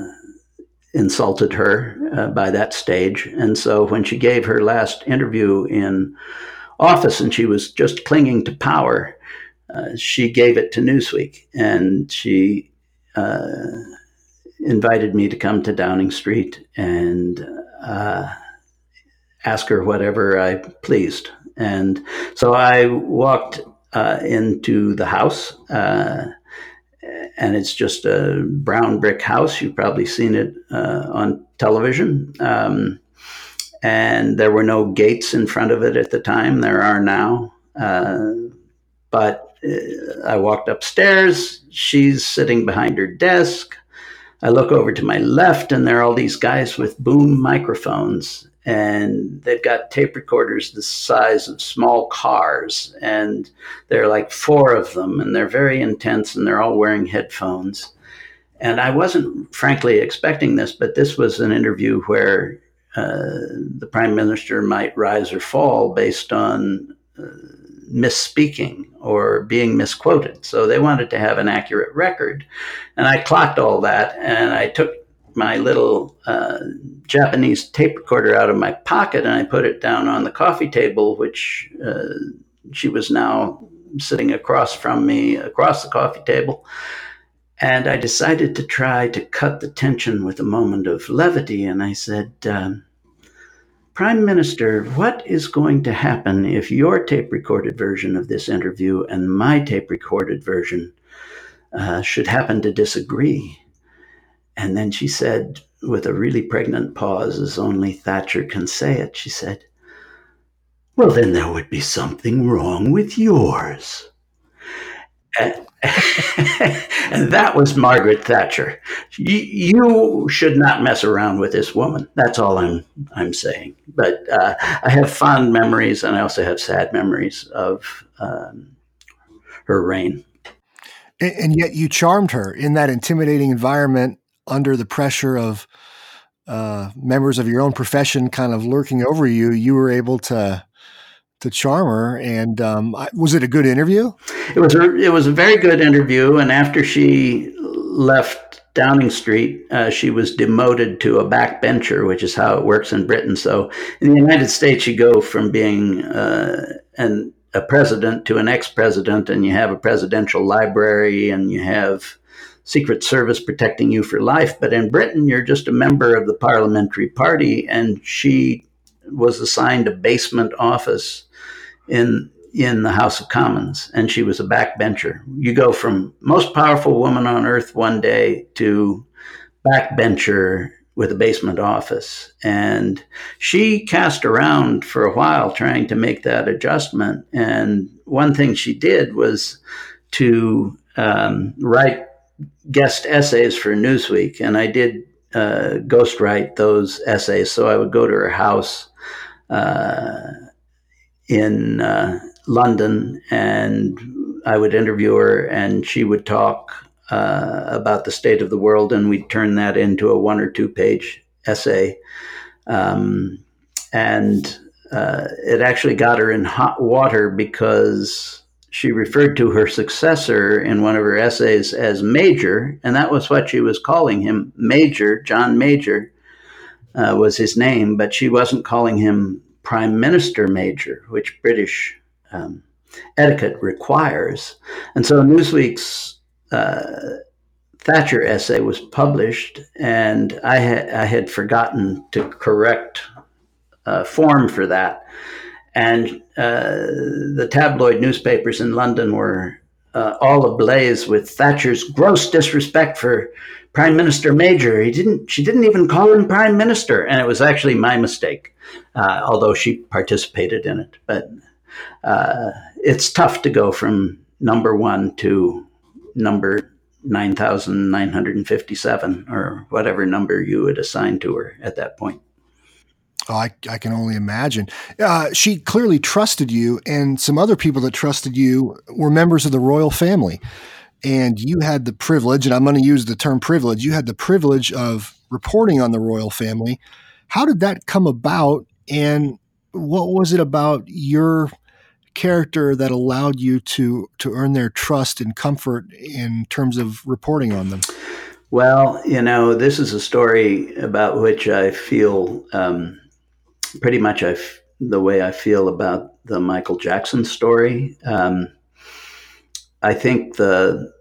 insulted her uh, by that stage. And so when she gave her last interview in office and she was just clinging to power, uh, she gave it to Newsweek and she uh, invited me to come to Downing Street and uh, ask her whatever I pleased. And so I walked uh, into the house uh, and it's just a brown brick house. You've probably seen it on television. Um, and there were no gates in front of it at the time. There are now. But I walked upstairs. She's sitting behind her desk. I look over to my left, and there are all these guys with boom microphones and they've got tape recorders the size of small cars and there are like four of them and they're very intense and they're all wearing headphones and i wasn't frankly expecting this but this was an interview where uh, the prime minister might rise or fall based on uh, misspeaking or being misquoted so they wanted to have an accurate record and i clocked all that and i took my little uh, Japanese tape recorder out of my pocket and I put it down on the coffee table, which uh, she was now sitting across from me, across the coffee table. And I decided to try to cut the tension with a moment of levity. And I said, um, Prime Minister, what is going to happen if your tape recorded version of this interview and my tape recorded version uh, should happen to disagree? And then she said, with a really pregnant pause, as only Thatcher can say it, she said, Well, then there would be something wrong with yours. And, that was Margaret Thatcher. You, you, should not mess around with this woman. That's all I'm I'm saying. But uh, I have fond memories, and I also have sad memories of um, her reign. And, and yet, you charmed her in that intimidating environment under the pressure of uh, members of your own profession kind of lurking over you, you were able to to Charmer. And um, was it a good interview? It was. A, it was a very good interview. And after she left Downing Street, uh, she was demoted to a backbencher, which is how it works in Britain. So in the United States, you go from being uh, an a president to an ex-president, and you have a presidential library, and you have Secret Service protecting you for life. But in Britain, you're just a member of the parliamentary party, and she was assigned a basement office in in the House of Commons, and she was a backbencher. You go from most powerful woman on earth one day to backbencher with a basement office. And she cast around for a while trying to make that adjustment. And one thing she did was to um, write guest essays for Newsweek, and I did uh, ghostwrite those essays. So I would go to her house uh, in uh, London, and I would interview her, and she would talk uh, about the state of the world, and we'd turn that into a one or two page essay. Um, and uh, it actually got her in hot water because she referred to her successor in one of her essays as Major, and that was what she was calling him. Major, John Major uh, was his name, but she wasn't calling him Prime Minister Major, which British um, etiquette requires. And so Newsweek's uh, Thatcher essay was published, and I, ha- I had forgotten to correct uh, form for that. And uh, the tabloid newspapers in London were uh, all ablaze with Thatcher's gross disrespect for Prime Minister Major. He didn't. She didn't even call him Prime Minister, and it was actually my mistake, uh, although she participated in it. But uh, it's tough to go from number one to number 9,957 or whatever number you would assign to her at that point. Oh, I, I can only imagine. Uh, she clearly trusted you, and some other people that trusted you were members of the royal family. And you had the privilege, and I'm going to use the term privilege, you had the privilege of reporting on the royal family. How did that come about? And what was it about your character that allowed you to to earn their trust and comfort in terms of reporting on them? Well, you know, this is a story about which I feel um, pretty much I f- the way I feel about the Michael Jackson story. Um, I think the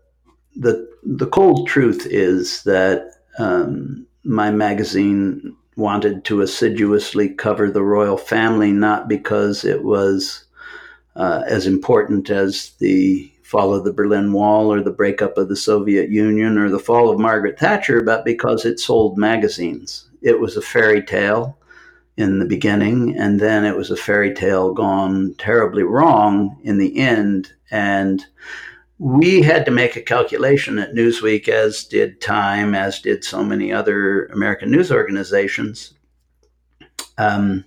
the the cold truth is that um, my magazine wanted to assiduously cover the royal family, not because it was uh, as important as the fall of the Berlin Wall or the breakup of the Soviet Union or the fall of Margaret Thatcher, but because it sold magazines. It was a fairy tale in the beginning, and then it was a fairy tale gone terribly wrong in the end. And we had to make a calculation at Newsweek, as did Time, as did so many other American news organizations, um,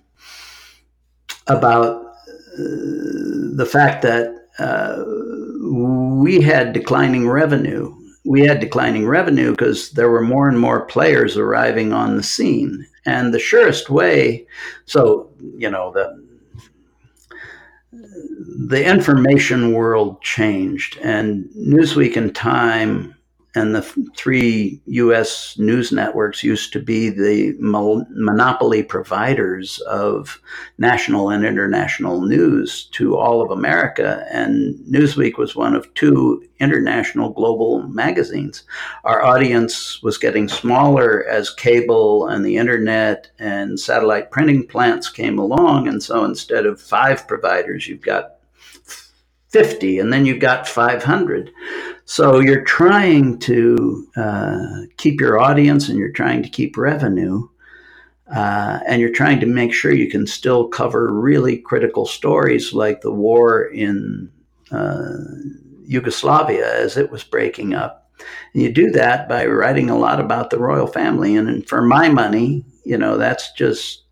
about uh, the fact that uh, we had declining revenue. We had declining revenue because there were more and more players arriving on the scene. And the surest way, so, you know, the, the information world changed, and Newsweek and Time and the three U.S. news networks used to be the monopoly providers of national and international news to all of America. And Newsweek was one of two international global magazines. Our audience was getting smaller as cable and the internet and satellite printing plants came along. And so instead of five providers, you've got 50 and then you've got 500 so you're trying to uh, keep your audience and you're trying to keep revenue uh, and you're trying to make sure you can still cover really critical stories like the war in uh, yugoslavia as it was breaking up. And you do that by writing a lot about the royal family and, and for my money you know that's just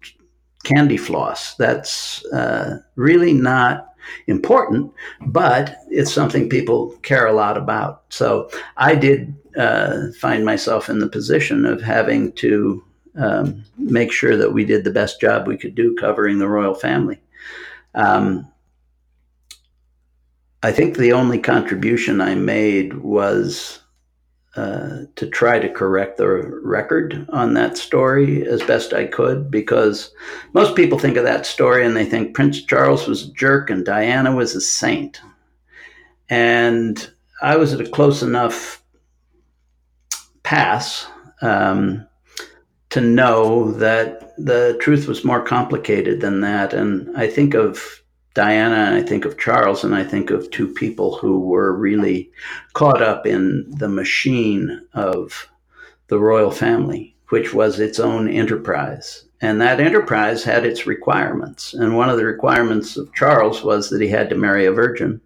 candy floss. That's uh, really not important, but it's something people care a lot about. So I did uh, find myself in the position of having to um, make sure that we did the best job we could do covering the royal family. Um, I think the only contribution I made was uh, to try to correct the record on that story as best I could because most people think of that story and they think Prince Charles was a jerk and Diana was a saint. And I was at a close enough pass um, to know that the truth was more complicated than that. And I think of Diana and I think of Charles and I think of two people who were really caught up in the machine of the royal family, which was its own enterprise. And that enterprise had its requirements. And one of the requirements of Charles was that he had to marry a virgin.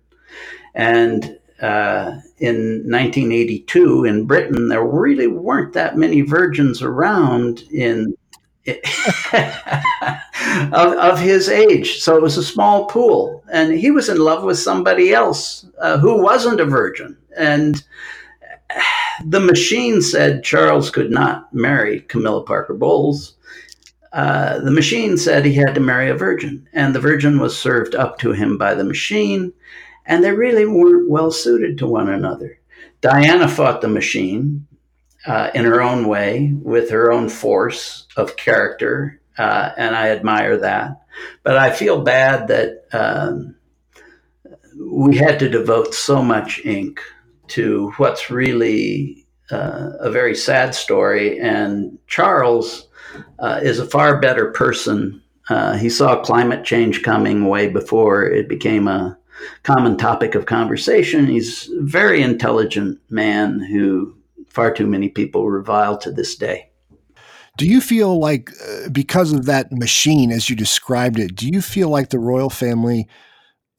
And uh, in 1982 in Britain, there really weren't that many virgins around in of, of his age. So it was a small pool. And he was in love with somebody else uh, who wasn't a virgin. And the machine said Charles could not marry Camilla Parker Bowles. Uh, the machine said he had to marry a virgin, and the virgin was served up to him by the machine, and they really weren't well suited to one another. Diana fought the machine uh, in her own way with her own force of character, uh, and I admire that. But I feel bad that um, we had to devote so much ink to what's really uh, a very sad story. And Charles uh, is a far better person. Uh, he saw climate change coming way before it became a common topic of conversation. He's a very intelligent man who far too many people revile to this day. Do you feel like, uh, because of that machine, as you described it, do you feel like the royal family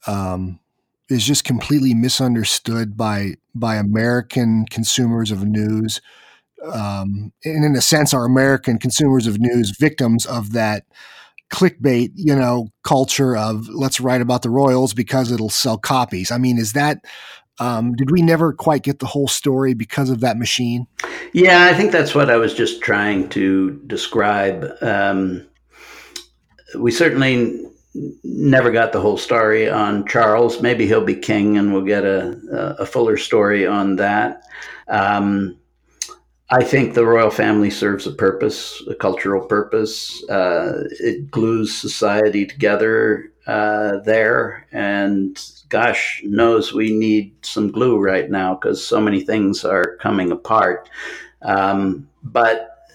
um, is just completely misunderstood by by American consumers of news? Um, and in a sense, are American consumers of news victims of that clickbait, you know, culture of let's write about the royals because it'll sell copies? I mean, is that um, did we never quite get the whole story because of that machine? Yeah, I think that's what I was just trying to describe. Um, we certainly never got the whole story on Charles. Maybe he'll be king, and we'll get a, a fuller story on that. Um, I think the royal family serves a purpose, a cultural purpose. Uh, it glues society together uh, there, and gosh knows we need some glue right now because so many things are coming apart. Um, but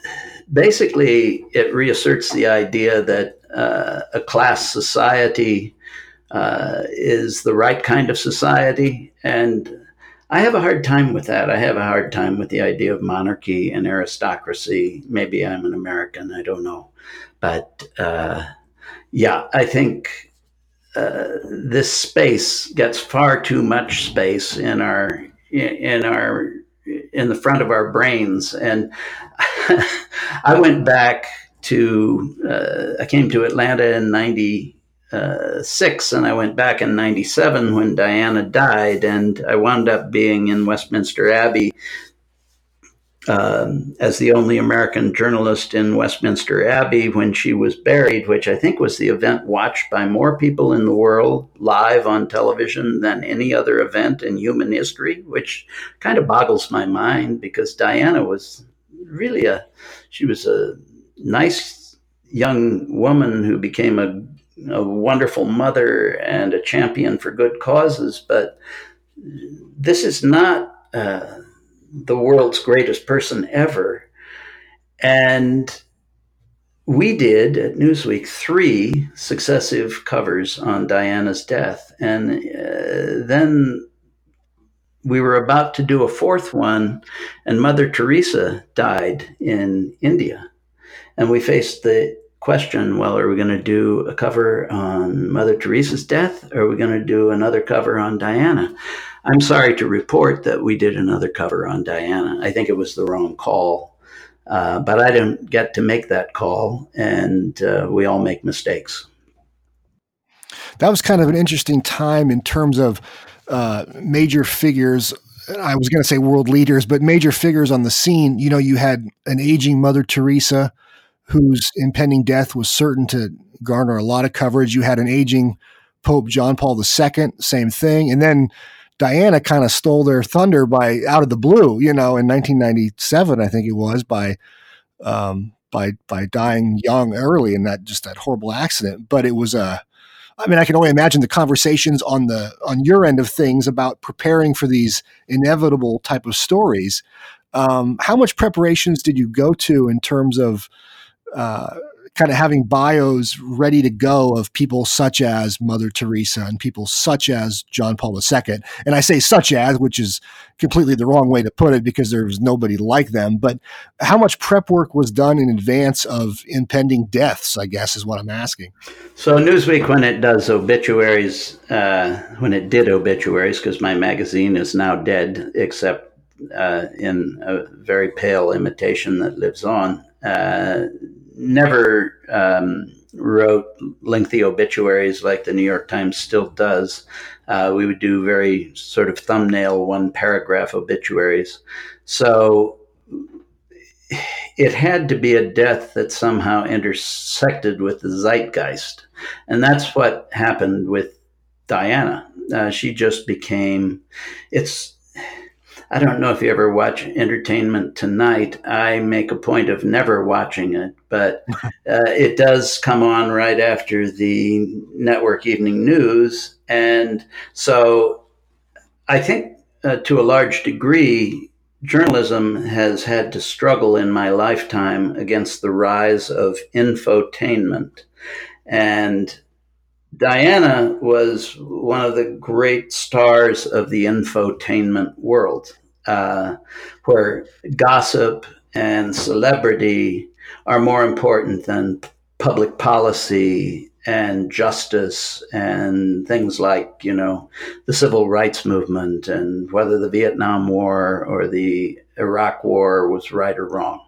basically, it reasserts the idea that uh, a class society uh, is the right kind of society. And I have a hard time with that. I have a hard time with the idea of monarchy and aristocracy. Maybe I'm an American, I don't know. But uh, yeah, I think uh, this space gets far too much space in our in our in the front of our brains. And I went back to uh, I came to Atlanta in ninety uh, and I went back in '97 when Diana died, and I wound up being in Westminster Abbey um, as the only American journalist in Westminster Abbey when she was buried, which I think was the event watched by more people in the world live on television than any other event in human history, which kind of boggles my mind because Diana was really a she was a nice young woman who became a a wonderful mother and a champion for good causes, but this is not uh, the world's greatest person ever. And we did at Newsweek three successive covers on Diana's death. And uh, then we were about to do a fourth one, and Mother Teresa died in India. And we faced the question well, are we going to do a cover on Mother Teresa's death or are we going to do another cover on Diana? I'm sorry to report that we did another cover on Diana. I think it was the wrong call. Uh, but I didn't get to make that call, and uh, we all make mistakes. That was kind of an interesting time in terms of uh, major figures I was going to say world leaders, but major figures on the scene. You know, you had an aging Mother Teresa whose impending death was certain to garner a lot of coverage. You had an aging Pope John Paul II, same thing. And then Diana kind of stole their thunder by out of the blue, you know, in 1997, I think it was, by um, by by dying young early in that just that horrible accident. But it was a I mean, I can only imagine the conversations on the on your end of things about preparing for these inevitable type of stories. Um, how much preparations did you go to in terms of uh, kind of having bios ready to go of people such as Mother Teresa and people such as John Paul II. And I say such as, which is completely the wrong way to put it because there was nobody like them. But how much prep work was done in advance of impending deaths, I guess, is what I'm asking. So, Newsweek, when it does obituaries, uh, when it did obituaries, because my magazine is now dead, except uh, in a very pale imitation that lives on. Uh, never um, wrote lengthy obituaries like the New York Times still does. Uh, we would do very sort of thumbnail, one paragraph obituaries. So it had to be a death that somehow intersected with the zeitgeist. And that's what happened with Diana. Uh, she just became, it's, I don't know if you ever watch Entertainment Tonight. I make a point of never watching it, but uh, it does come on right after the network evening news. And so I think uh, to a large degree, journalism has had to struggle in my lifetime against the rise of infotainment. And Diana was one of the great stars of the infotainment world, uh, where gossip and celebrity are more important than public policy and justice and things like, you know, the civil rights movement and whether the Vietnam War or the Iraq War was right or wrong.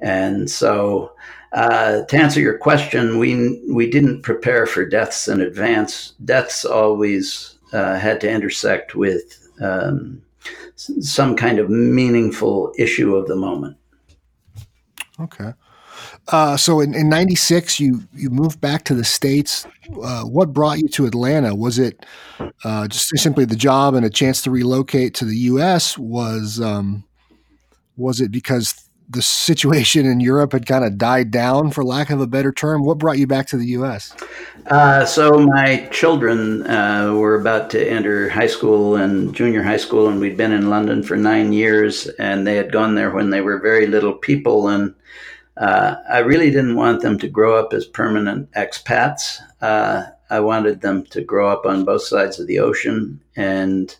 And so uh, to answer your question, we we didn't prepare for deaths in advance. Deaths always uh, had to intersect with um, some kind of meaningful issue of the moment. Okay. Uh, so in, in 96, you, you moved back to the States. Uh, what brought you to Atlanta? Was it uh, just simply the job and a chance to relocate to the U.S.? Was um, Was it because the situation in Europe had kind of died down, for lack of a better term? What brought you back to the U.S.? Uh, so my children uh, were about to enter high school and junior high school, and we'd been in London for nine years, and they had gone there when they were very little people, and uh, I really didn't want them to grow up as permanent expats. Uh, I wanted them to grow up on both sides of the ocean, and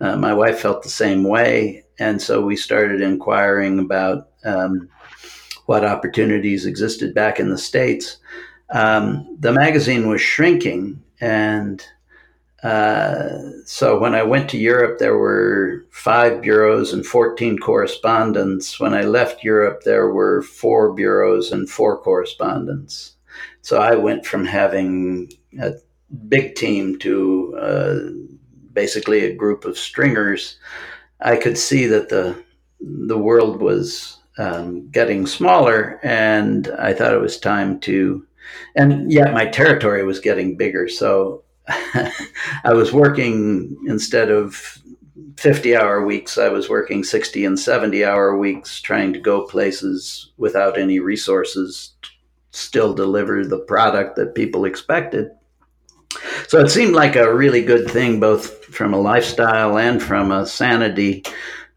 uh, my wife felt the same way. And so we started inquiring about um, what opportunities existed back in the States. Um, the magazine was shrinking, and uh, so when I went to Europe, there were five bureaus and 14 correspondents. When I left Europe, there were four bureaus and four correspondents. So I went from having a big team to uh, basically a group of stringers. I could see that the the world was um, getting smaller, and I thought it was time to. And yet, my territory was getting bigger, so I was working instead of 50 hour weeks, I was working 60 and 70 hour weeks trying to go places without any resources, still deliver the product that people expected. So it seemed like a really good thing, both from a lifestyle and from a sanity,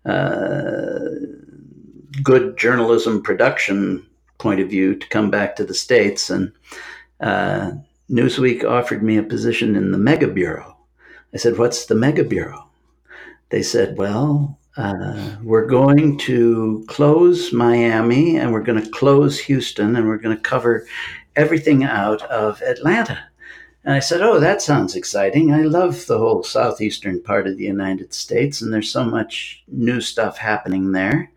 uh, good journalism production point of view to come back to the States. And uh, Newsweek offered me a position in the Mega Bureau. I said, What's the Mega Bureau? They said, Well, uh, we're going to close Miami and we're going to close Houston and we're going to cover everything out of Atlanta. And I said, Oh, that sounds exciting. I love the whole southeastern part of the United States, and there's so much new stuff happening there.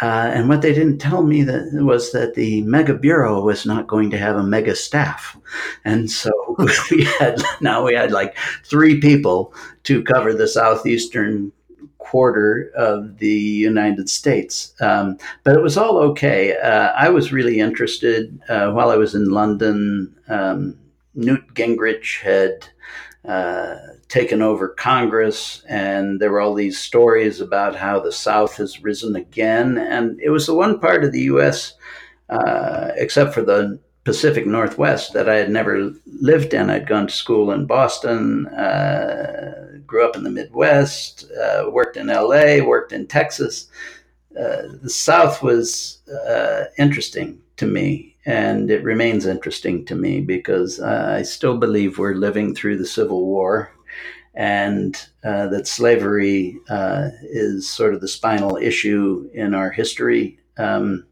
Uh, and what they didn't tell me that was that the mega bureau was not going to have a mega staff, and so we had now we had like three people to cover the southeastern quarter of the United States. Um, but it was all okay. Uh, I was really interested uh, while I was in London. Um, Newt Gingrich had uh, taken over Congress, and there were all these stories about how the South has risen again. And it was the one part of the U.S., uh, except for the Pacific Northwest, that I had never lived in. I'd gone to school in Boston, uh, grew up in the Midwest, uh, worked in L.A., worked in Texas. Uh, the South was uh, interesting to me and it remains interesting to me because uh, I still believe we're living through the Civil War and uh, that slavery uh, is sort of the spinal issue in our history. Um,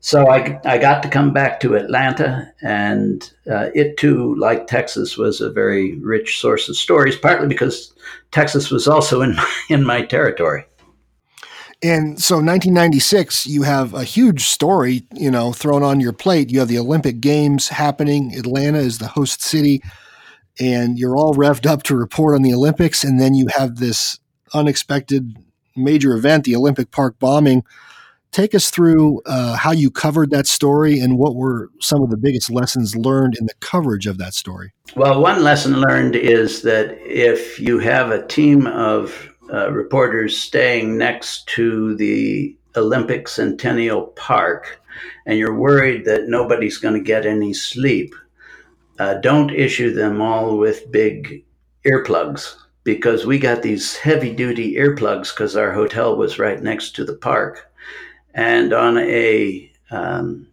so I, I got to come back to Atlanta, and uh, it too, like Texas, was a very rich source of stories, partly because Texas was also in my, in my territory. And so 1996, you have a huge story, you know, thrown on your plate. You have the Olympic Games happening. Atlanta is the host city, and you're all revved up to report on the Olympics. And then you have this unexpected major event, the Olympic Park bombing. Take us through uh, how you covered that story and what were some of the biggest lessons learned in the coverage of that story. Well, one lesson learned is that if you have a team of uh, reporters staying next to the Olympic Centennial Park and you're worried that nobody's going to get any sleep, uh, don't issue them all with big earplugs because we got these heavy duty earplugs because our hotel was right next to the park. And on a um,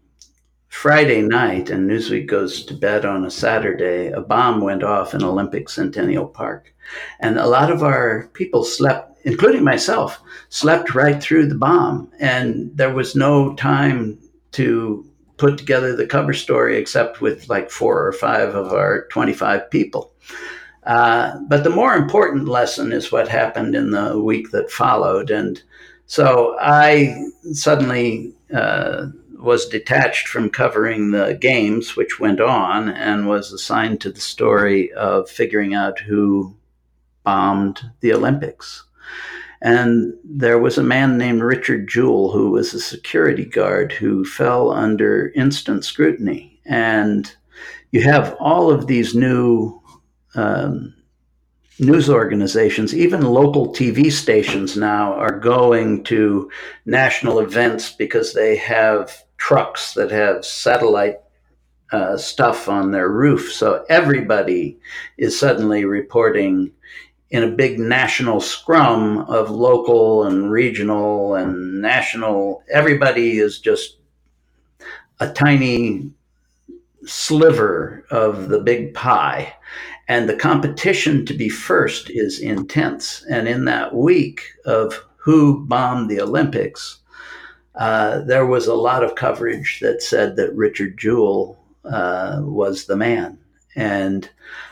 Friday night, and Newsweek goes to bed on a Saturday, a bomb went off in Olympic Centennial Park. And a lot of our people slept, including myself, slept right through the bomb. And there was no time to put together the cover story except with like four or five of our 25 people. Uh, but the more important lesson is what happened in the week that followed. And so I suddenly uh, was detached from covering the games, which went on, and was assigned to the story of figuring out who bombed the Olympics. And there was a man named Richard Jewell who was a security guard who fell under instant scrutiny. And you have all of these new um, news organizations, even local TV stations now are going to national events because they have trucks that have satellite uh, stuff on their roof. So everybody is suddenly reporting in a big national scrum of local and regional and national. Everybody is just a tiny sliver of the big pie. And the competition to be first is intense. And in that week of who bombed the Olympics, uh, there was a lot of coverage that said that Richard Jewell uh, was the man. And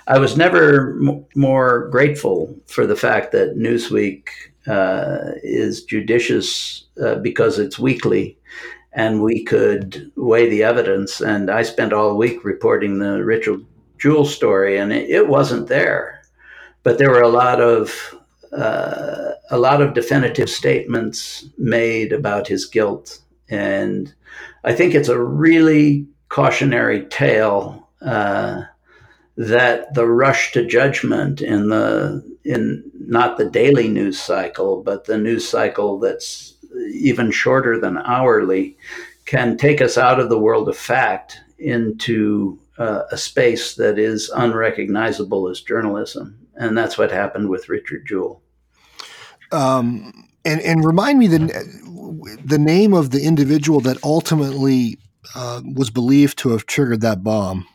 I was never m- more grateful for the fact that Newsweek uh, is judicious uh, because it's weekly and we could weigh the evidence. And I spent all week reporting the Richard Jewell story, and it, it wasn't there. But there were a lot of uh, a lot of definitive statements made about his guilt, and I think it's a really cautionary tale uh, that the rush to judgment in the in not the daily news cycle, but the news cycle that's even shorter than hourly, can take us out of the world of fact into uh, a space that is unrecognizable as journalism. And that's what happened with Richard Jewell. Um, and, and remind me the, the name of the individual that ultimately uh, was believed to have triggered that bomb.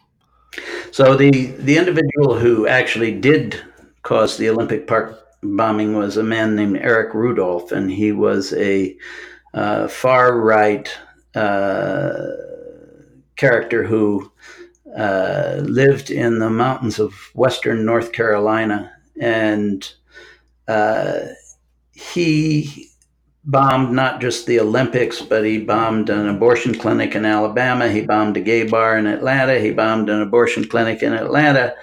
So the, the individual who actually did cause the Olympic Park bombing was a man named Eric Rudolph, and he was a uh, far right uh, character who uh, lived in the mountains of western North Carolina, and uh, he bombed not just the Olympics, but he bombed an abortion clinic in Alabama. He bombed a gay bar in Atlanta. He bombed an abortion clinic in Atlanta.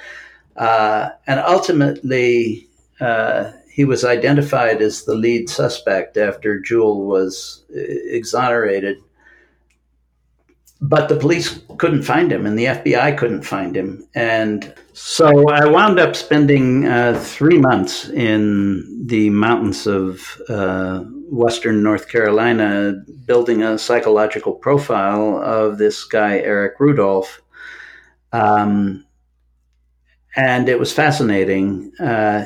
Uh, and ultimately, uh, he was identified as the lead suspect after Jewell was uh, exonerated. But the police couldn't find him, and the FBI couldn't find him. And so I wound up spending uh, three months in the mountains of uh, Western North Carolina building a psychological profile of this guy, Eric Rudolph. Um, and it was fascinating. Uh,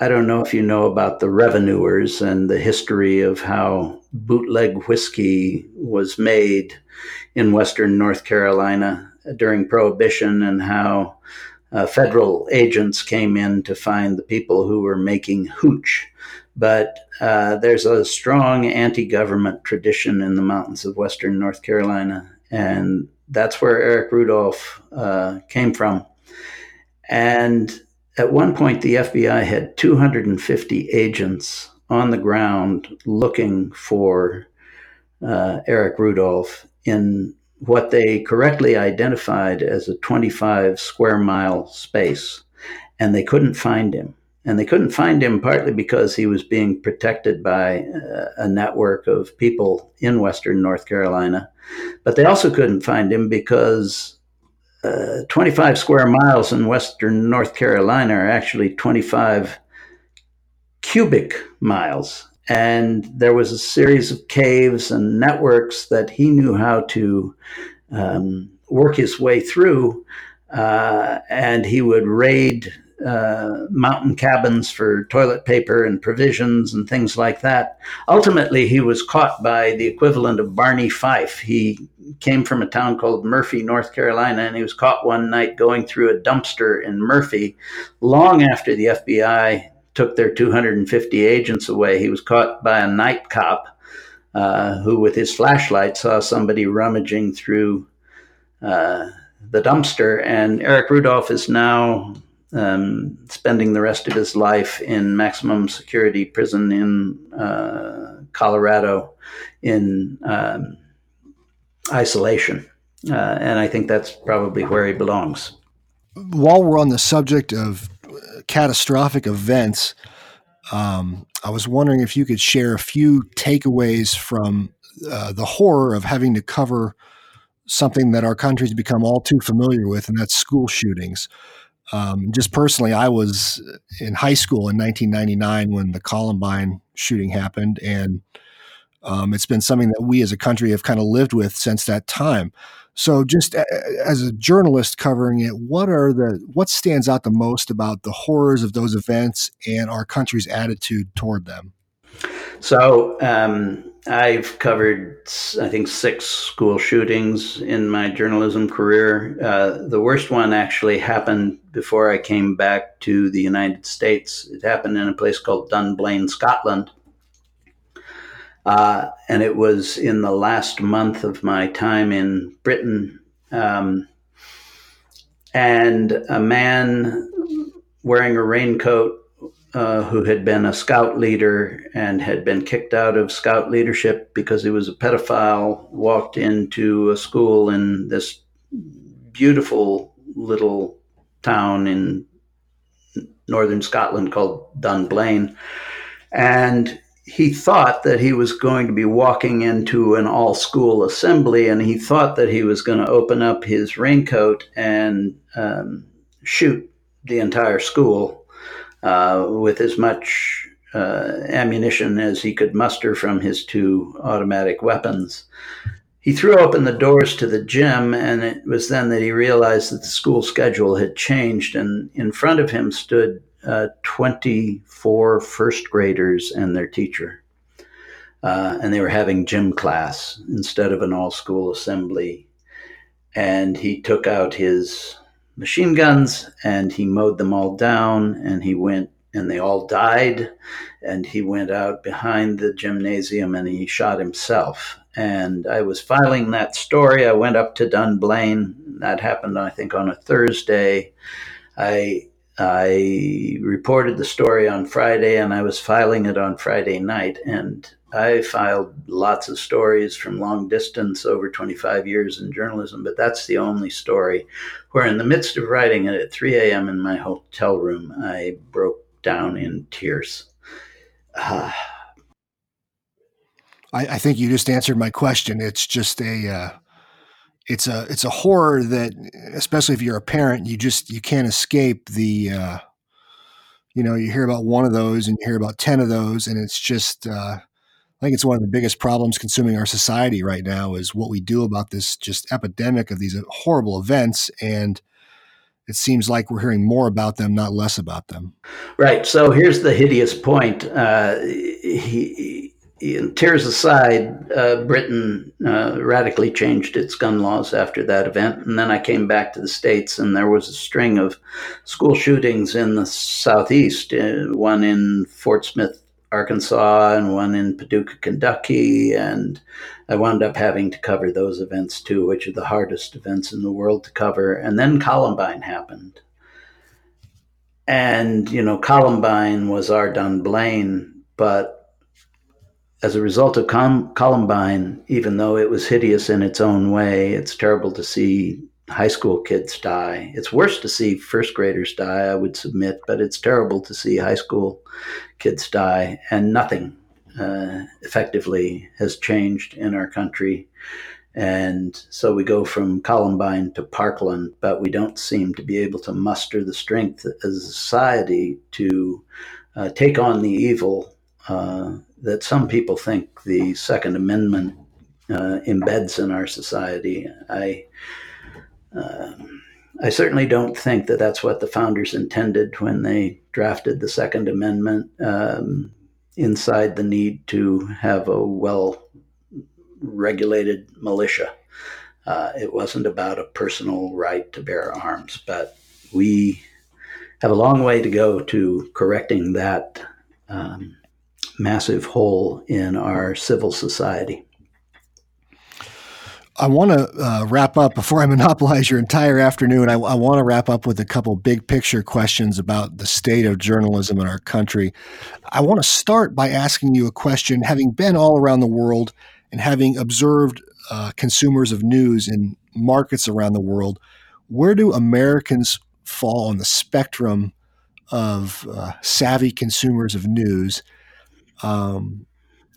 I don't know if you know about the revenuers and the history of how bootleg whiskey was made in Western North Carolina during Prohibition and how uh, federal agents came in to find the people who were making hooch. But uh, there's a strong anti government tradition in the mountains of Western North Carolina. And that's where Eric Rudolph uh, came from. And at one point, the FBI had 250 agents on the ground looking for uh, Eric Rudolph in what they correctly identified as a 25 square mile space. And they couldn't find him. And they couldn't find him partly because he was being protected by uh, a network of people in Western North Carolina. But they also couldn't find him because uh, 25 square miles in western North Carolina are actually 25 cubic miles. And there was a series of caves and networks that he knew how to um, work his way through. Uh, and he would raid uh, mountain cabins for toilet paper and provisions and things like that. Ultimately, he was caught by the equivalent of Barney Fife. He came from a town called Murphy, North Carolina, and he was caught one night going through a dumpster in Murphy long after the FBI took their 250 agents away. He was caught by a night cop uh, who, with his flashlight, saw somebody rummaging through. Uh, the dumpster, and Eric Rudolph is now um, spending the rest of his life in maximum security prison in uh, Colorado in um, isolation. Uh, and I think that's probably where he belongs. While we're on the subject of catastrophic events, um, I was wondering if you could share a few takeaways from uh, the horror of having to cover something that our country's become all too familiar with, and that's school shootings. Um, just personally, I was in high school in 1999 when the Columbine shooting happened, and um, it's been something that we as a country have kind of lived with since that time. So, just as a journalist covering it, what are the what stands out the most about the horrors of those events and our country's attitude toward them? So, um, I've covered, I think, six school shootings in my journalism career. Uh, the worst one actually happened before I came back to the United States. It happened in a place called Dunblane, Scotland. Uh, and it was in the last month of my time in Britain. Um, and a man wearing a raincoat uh, who had been a scout leader and had been kicked out of scout leadership because he was a pedophile, walked into a school in this beautiful little town in northern Scotland called Dunblane. And he thought that he was going to be walking into an all school assembly and he thought that he was going to open up his raincoat and um, shoot the entire school uh, with as much uh, ammunition as he could muster from his two automatic weapons. He threw open the doors to the gym, and it was then that he realized that the school schedule had changed. And in front of him stood uh, 24 first graders and their teacher. Uh, and they were having gym class instead of an all school assembly. And he took out his machine guns and he mowed them all down and he went and they all died. And he went out behind the gymnasium and he shot himself. And i was filing that story. I went up to dunblane. That happened i think on a thursday. I i reported the story on friday and i was filing it on friday night and I filed lots of stories from long distance over 25 years in journalism, but that's the only story where, in the midst of writing it at 3 a.m. in my hotel room, I broke down in tears. Uh, I, I, think you just answered my question. It's just a. Uh, it's a it's a horror that, especially if you're a parent, you just you can't escape the. Uh, you know, you hear about one of those and you hear about ten of those, and it's just uh, I think it's one of the biggest problems consuming our society right now is what we do about this just epidemic of these horrible events. And it seems like we're hearing more about them, not less about them. Right. So here's the hideous point. Uh, he tears aside, uh, Britain uh, radically changed its gun laws after that event. And then I came back to the States, and there was a string of school shootings in the Southeast, uh, one in Fort Smith, Arkansas and one in Paducah, Kentucky. And I wound up having to cover those events too, which are the hardest events in the world to cover. And then Columbine happened. And, you know, Columbine was our Dunblane, but as a result of Com- Columbine, even though it was hideous in its own way, it's terrible to see high school kids die. It's worse to see first graders die, I would submit, but it's terrible to see high school kids die, and nothing uh, effectively has changed in our country. And so we go from Columbine to Parkland, but we don't seem to be able to muster the strength as a society to uh, take on the evil uh, that some people think the Second Amendment uh, embeds in our society. I um, I certainly don't think that that's what the founders intended when they drafted the Second Amendment um, inside the need to have a well regulated militia. Uh, it wasn't about a personal right to bear arms, but we have a long way to go to correcting that um, massive hole in our civil society. I want to uh, wrap up before I monopolize your entire afternoon. I, I want to wrap up with a couple big picture questions about the state of journalism in our country. I want to start by asking you a question. Having been all around the world and having observed uh, consumers of news in markets around the world, where do Americans fall on the spectrum of uh, savvy consumers of news? Um,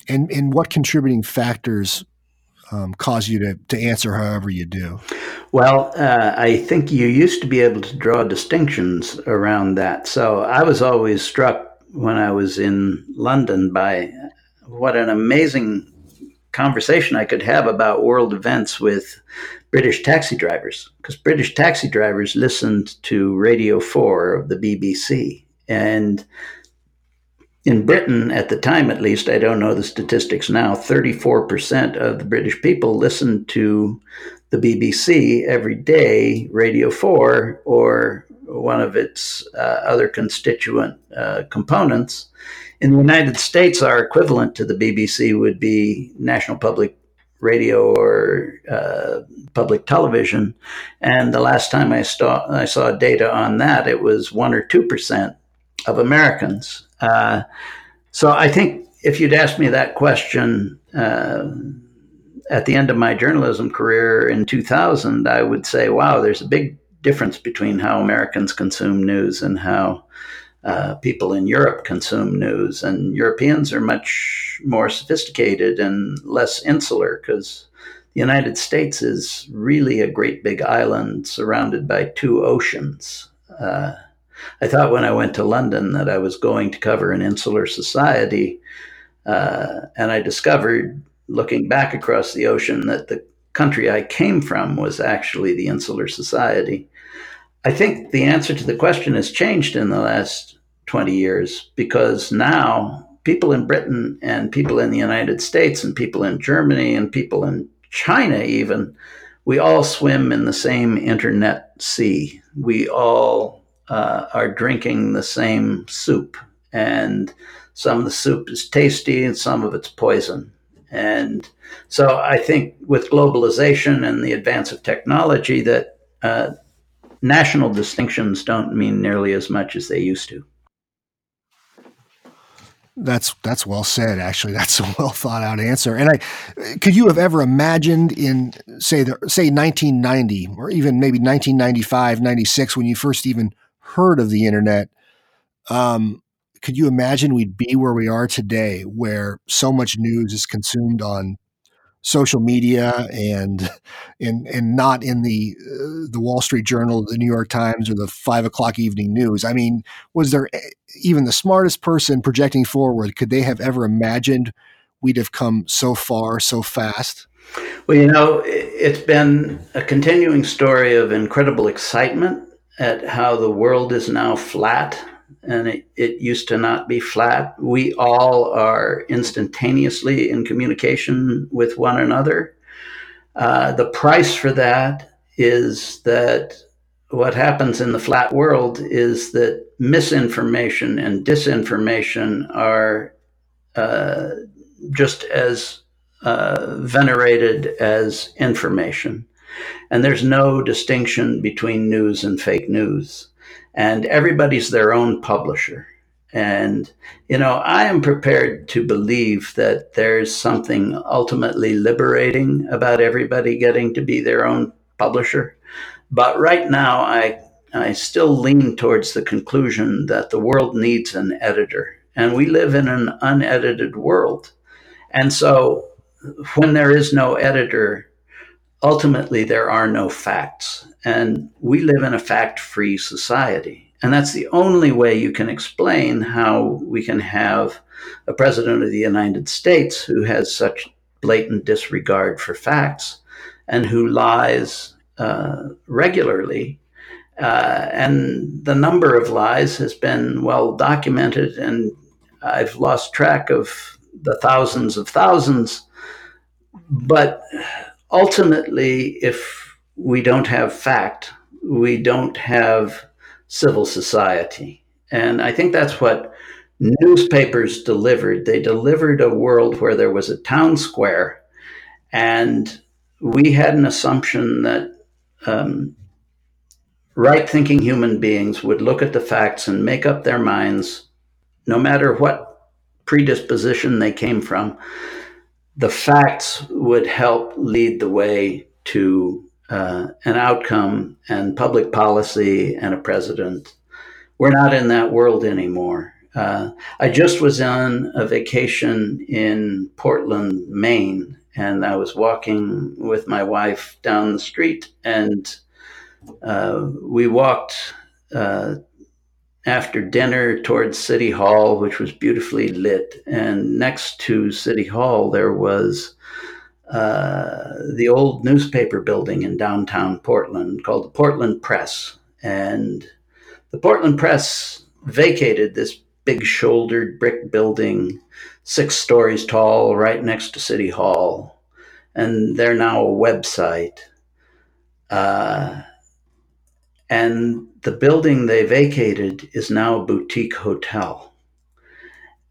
and, and what contributing factors um, cause you to, to answer however you do? Well, uh, I think you used to be able to draw distinctions around that. So I was always struck when I was in London by what an amazing conversation I could have about world events with British taxi drivers, because British taxi drivers listened to Radio 4 of the BBC. And in Britain, at the time at least, I don't know the statistics now, 34% of the British people listened to the BBC every day, Radio 4, or one of its uh, other constituent uh, components. In the United States, our equivalent to the BBC would be National Public Radio or uh, public television. And the last time I saw, I saw data on that, it was 1 or 2% of Americans. Uh, so I think if you'd asked me that question uh, at the end of my journalism career in 2000, I would say, wow, there's a big difference between how Americans consume news and how uh, people in Europe consume news. And Europeans are much more sophisticated and less insular because the United States is really a great big island surrounded by two oceans. Uh, I thought when I went to London that I was going to cover an insular society, uh, and I discovered, looking back across the ocean, that the country I came from was actually the insular society. I think the answer to the question has changed in the last 20 years because now people in Britain and people in the United States and people in Germany and people in China, even, we all swim in the same internet sea. We all uh, are drinking the same soup. And some of the soup is tasty and some of it's poison. And so I think with globalization and the advance of technology, that uh, national distinctions don't mean nearly as much as they used to. That's that's well said. Actually, that's a well thought out answer. And I, could you have ever imagined in say the say 1990 or even maybe 1995, 96 when you first even heard of the internet? Um, could you imagine we'd be where we are today, where so much news is consumed on social media and and and not in the uh, the Wall Street Journal, the New York Times, or the five o'clock evening news. I mean, was there even the smartest person projecting forward? Could they have ever imagined we'd have come so far so fast? Well, you know, it's been a continuing story of incredible excitement at how the world is now flat and it, it used to not be flat. We all are instantaneously in communication with one another. Uh, the price for that is that what happens in the flat world is that misinformation and disinformation are uh, just as uh, venerated as information. And there's no distinction between news and fake news and everybody's their own publisher. And, you know, I am prepared to believe that there's something ultimately liberating about everybody getting to be their own publisher. But right now, I, I still lean towards the conclusion that the world needs an editor. And we live in an unedited world. And so when there is no editor, ultimately there are no facts. And we live in a fact free society. And that's the only way you can explain how we can have a president of the United States who has such blatant disregard for facts and who lies uh, regularly. Uh, and the number of lies has been well documented, and I've lost track of the thousands of thousands. But ultimately, if we don't have fact, we don't have civil society. And I think that's what newspapers delivered. They delivered a world where there was a town square, and we had an assumption that um, right thinking human beings would look at the facts and make up their minds, no matter what predisposition they came from. The facts would help lead the way to uh, an outcome and public policy and a president. We're not in that world anymore. Uh, I just was on a vacation in Portland, Maine, and I was walking with my wife down the street, and uh, we walked uh, after dinner towards City Hall, which was beautifully lit. And next to City Hall, there was uh, the old newspaper building in downtown Portland called the Portland Press. And the Portland Press vacated this big shouldered brick building, six stories tall, right next to City Hall. And they're now a website. Uh, and the building they vacated is now a boutique hotel.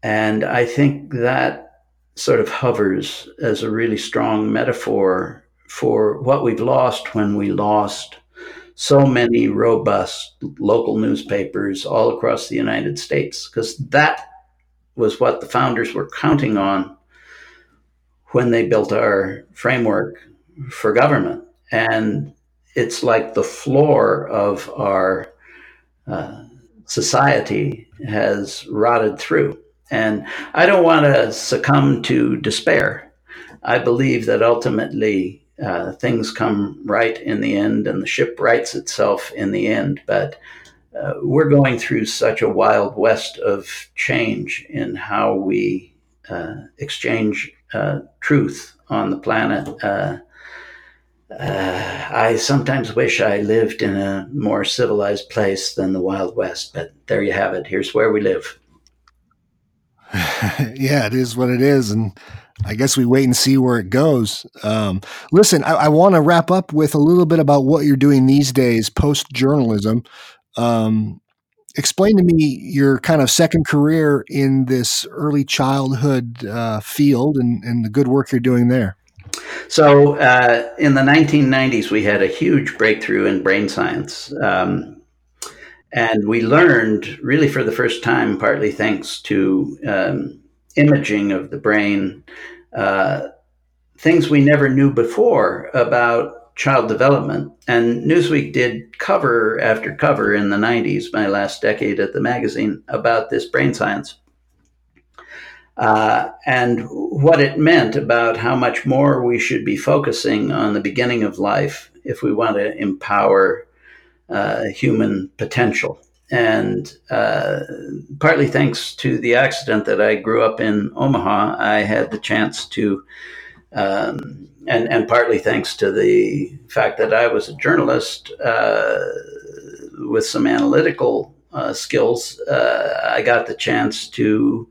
And I think that sort of hovers as a really strong metaphor for what we've lost when we lost so many robust local newspapers all across the United States, because that was what the founders were counting on when they built our framework for government. And it's like the floor of our uh, society has rotted through. And I don't want to succumb to despair. I believe that ultimately uh, things come right in the end and the ship rights itself in the end. But uh, we're going through such a wild west of change in how we uh, exchange uh, truth on the planet. Uh, I sometimes wish I lived in a more civilized place than the Wild West, but there you have it. Here's where we live. yeah, it is what it is. And I guess we wait and see where it goes. Um, listen, I, I want to wrap up with a little bit about what you're doing these days post journalism. Um, explain to me your kind of second career in this early childhood uh, field and, and the good work you're doing there. So, uh, in the 1990s, we had a huge breakthrough in brain science. Um, and we learned, really for the first time, partly thanks to um, imaging of the brain, uh, things we never knew before about child development. And Newsweek did cover after cover in the 90s, my last decade at the magazine, about this brain science uh, and what it meant about how much more we should be focusing on the beginning of life if we want to empower uh, human potential. And uh, partly thanks to the accident that I grew up in Omaha, I had the chance to, um, and, and partly thanks to the fact that I was a journalist uh, with some analytical uh, skills, uh, I got the chance to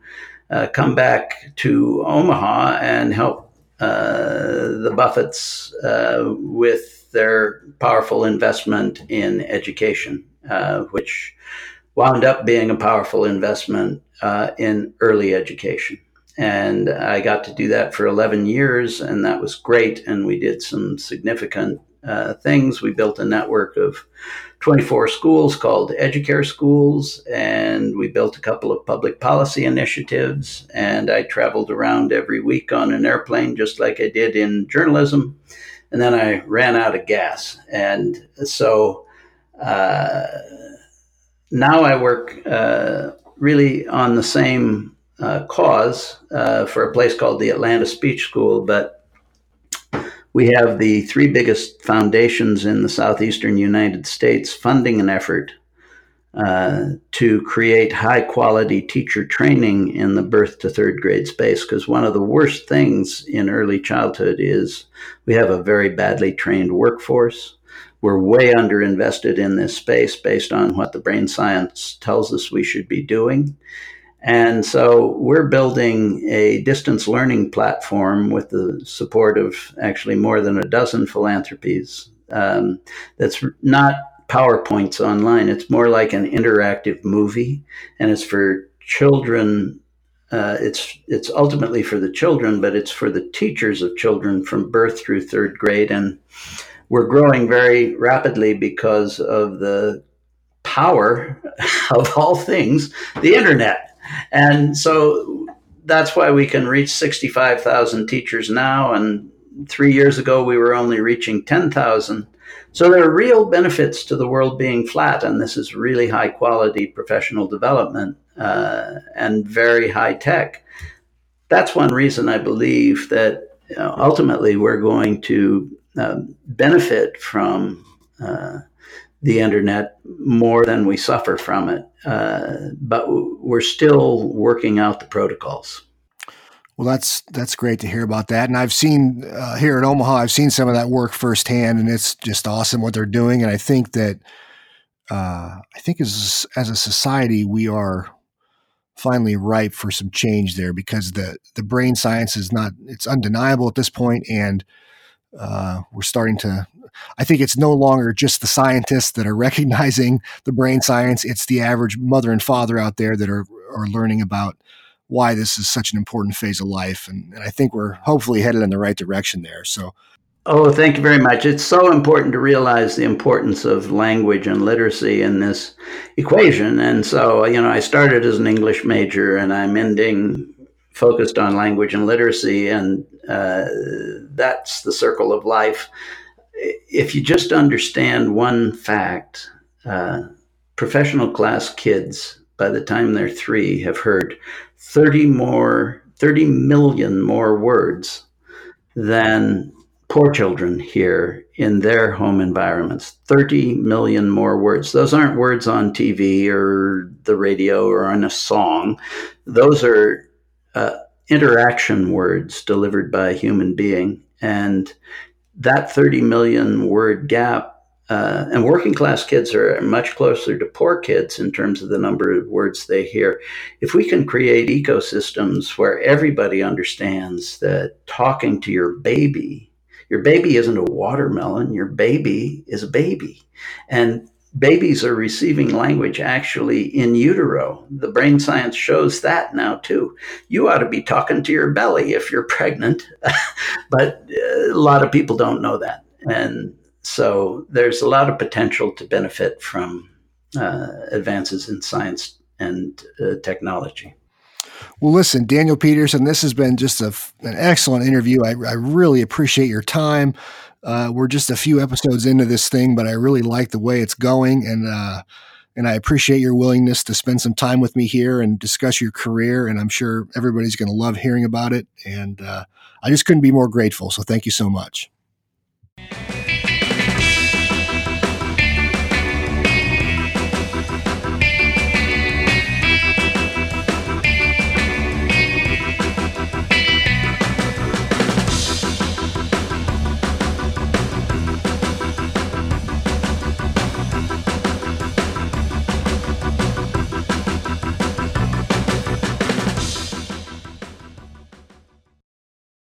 uh, come back to Omaha and help uh, the Buffetts uh, with their powerful investment in education, uh, which wound up being a powerful investment in early education. And I got to do that for 11 years, and that was great. And we did some significant uh, things. We built a network of 24 schools called Educare Schools, and we built a couple of public policy initiatives. And I traveled around every week on an airplane, just like I did in journalism. And then I ran out of gas. And so uh, now I work uh, really on the same uh, cause uh, for a place called the Atlanta Speech School, but we have the three biggest foundations in the southeastern United States funding an effort uh, to create high quality teacher training in the birth to third grade space. Because one of the worst things in early childhood is we have a very badly trained workforce. We're way underinvested in this space based on what the brain science tells us we should be doing. And so we're building a distance learning platform with the support of actually more than a dozen philanthropies um, that's not PowerPoints online. It's more like an interactive movie, and it's for children. Uh, it's it's ultimately for the children, but it's for the teachers of children from birth through third grade, and we're growing very rapidly because of the power of all things, the internet. And so that's why we can reach 65,000 teachers now. And three years ago, we were only reaching 10,000. So there are real benefits to the world being flat. And this is really high quality professional development uh, and very high tech. That's one reason I believe that you know, ultimately we're going to uh, benefit from uh, the internet more than we suffer from it. Uh, but we're still working out the protocols. Well, that's that's great to hear about that. And I've seen uh, here in Omaha, I've seen some of that work firsthand, and it's just awesome what they're doing. And I think that uh, I think as as a society, we are finally ripe for some change there because the the brain science is not it's undeniable at this point, and uh, we're starting to. I think it's no longer just the scientists that are recognizing the brain science; it's the average mother and father out there that are are learning about why this is such an important phase of life. And, and I think we're hopefully headed in the right direction there. So, Oh, thank you very much. It's so important to realize the importance of language and literacy in this equation. And so, you know, I started as an English major and I'm ending focused on language and literacy. And uh, that's the circle of life. If you just understand one fact, uh, professional class kids, by the time they're three, have heard 30 more, 30 million more words than poor children hear in their home environments 30 million more words. Those aren't words on TV or the radio or on a song. Those are uh, interaction words delivered by a human being. And that 30 million word gap uh, and working class kids are much closer to poor kids in terms of the number of words they hear. If we can create ecosystems where everybody understands that talking to your baby, your baby isn't a watermelon, your baby is a baby. And babies are receiving language actually in utero. The brain science shows that now too. You ought to be talking to your belly if you're pregnant, but uh, a lot of people don't know that. And so there's a lot of potential to benefit from uh, advances in science and uh, technology. Well, listen, Daniel Pedersen, this has been just a, an excellent interview. I, I, really appreciate your time. Uh, we're just a few episodes into this thing, but I really like the way it's going, and uh, and I appreciate your willingness to spend some time with me here and discuss your career. And I'm sure everybody's going to love hearing about it. And uh, I just couldn't be more grateful. So thank you so much.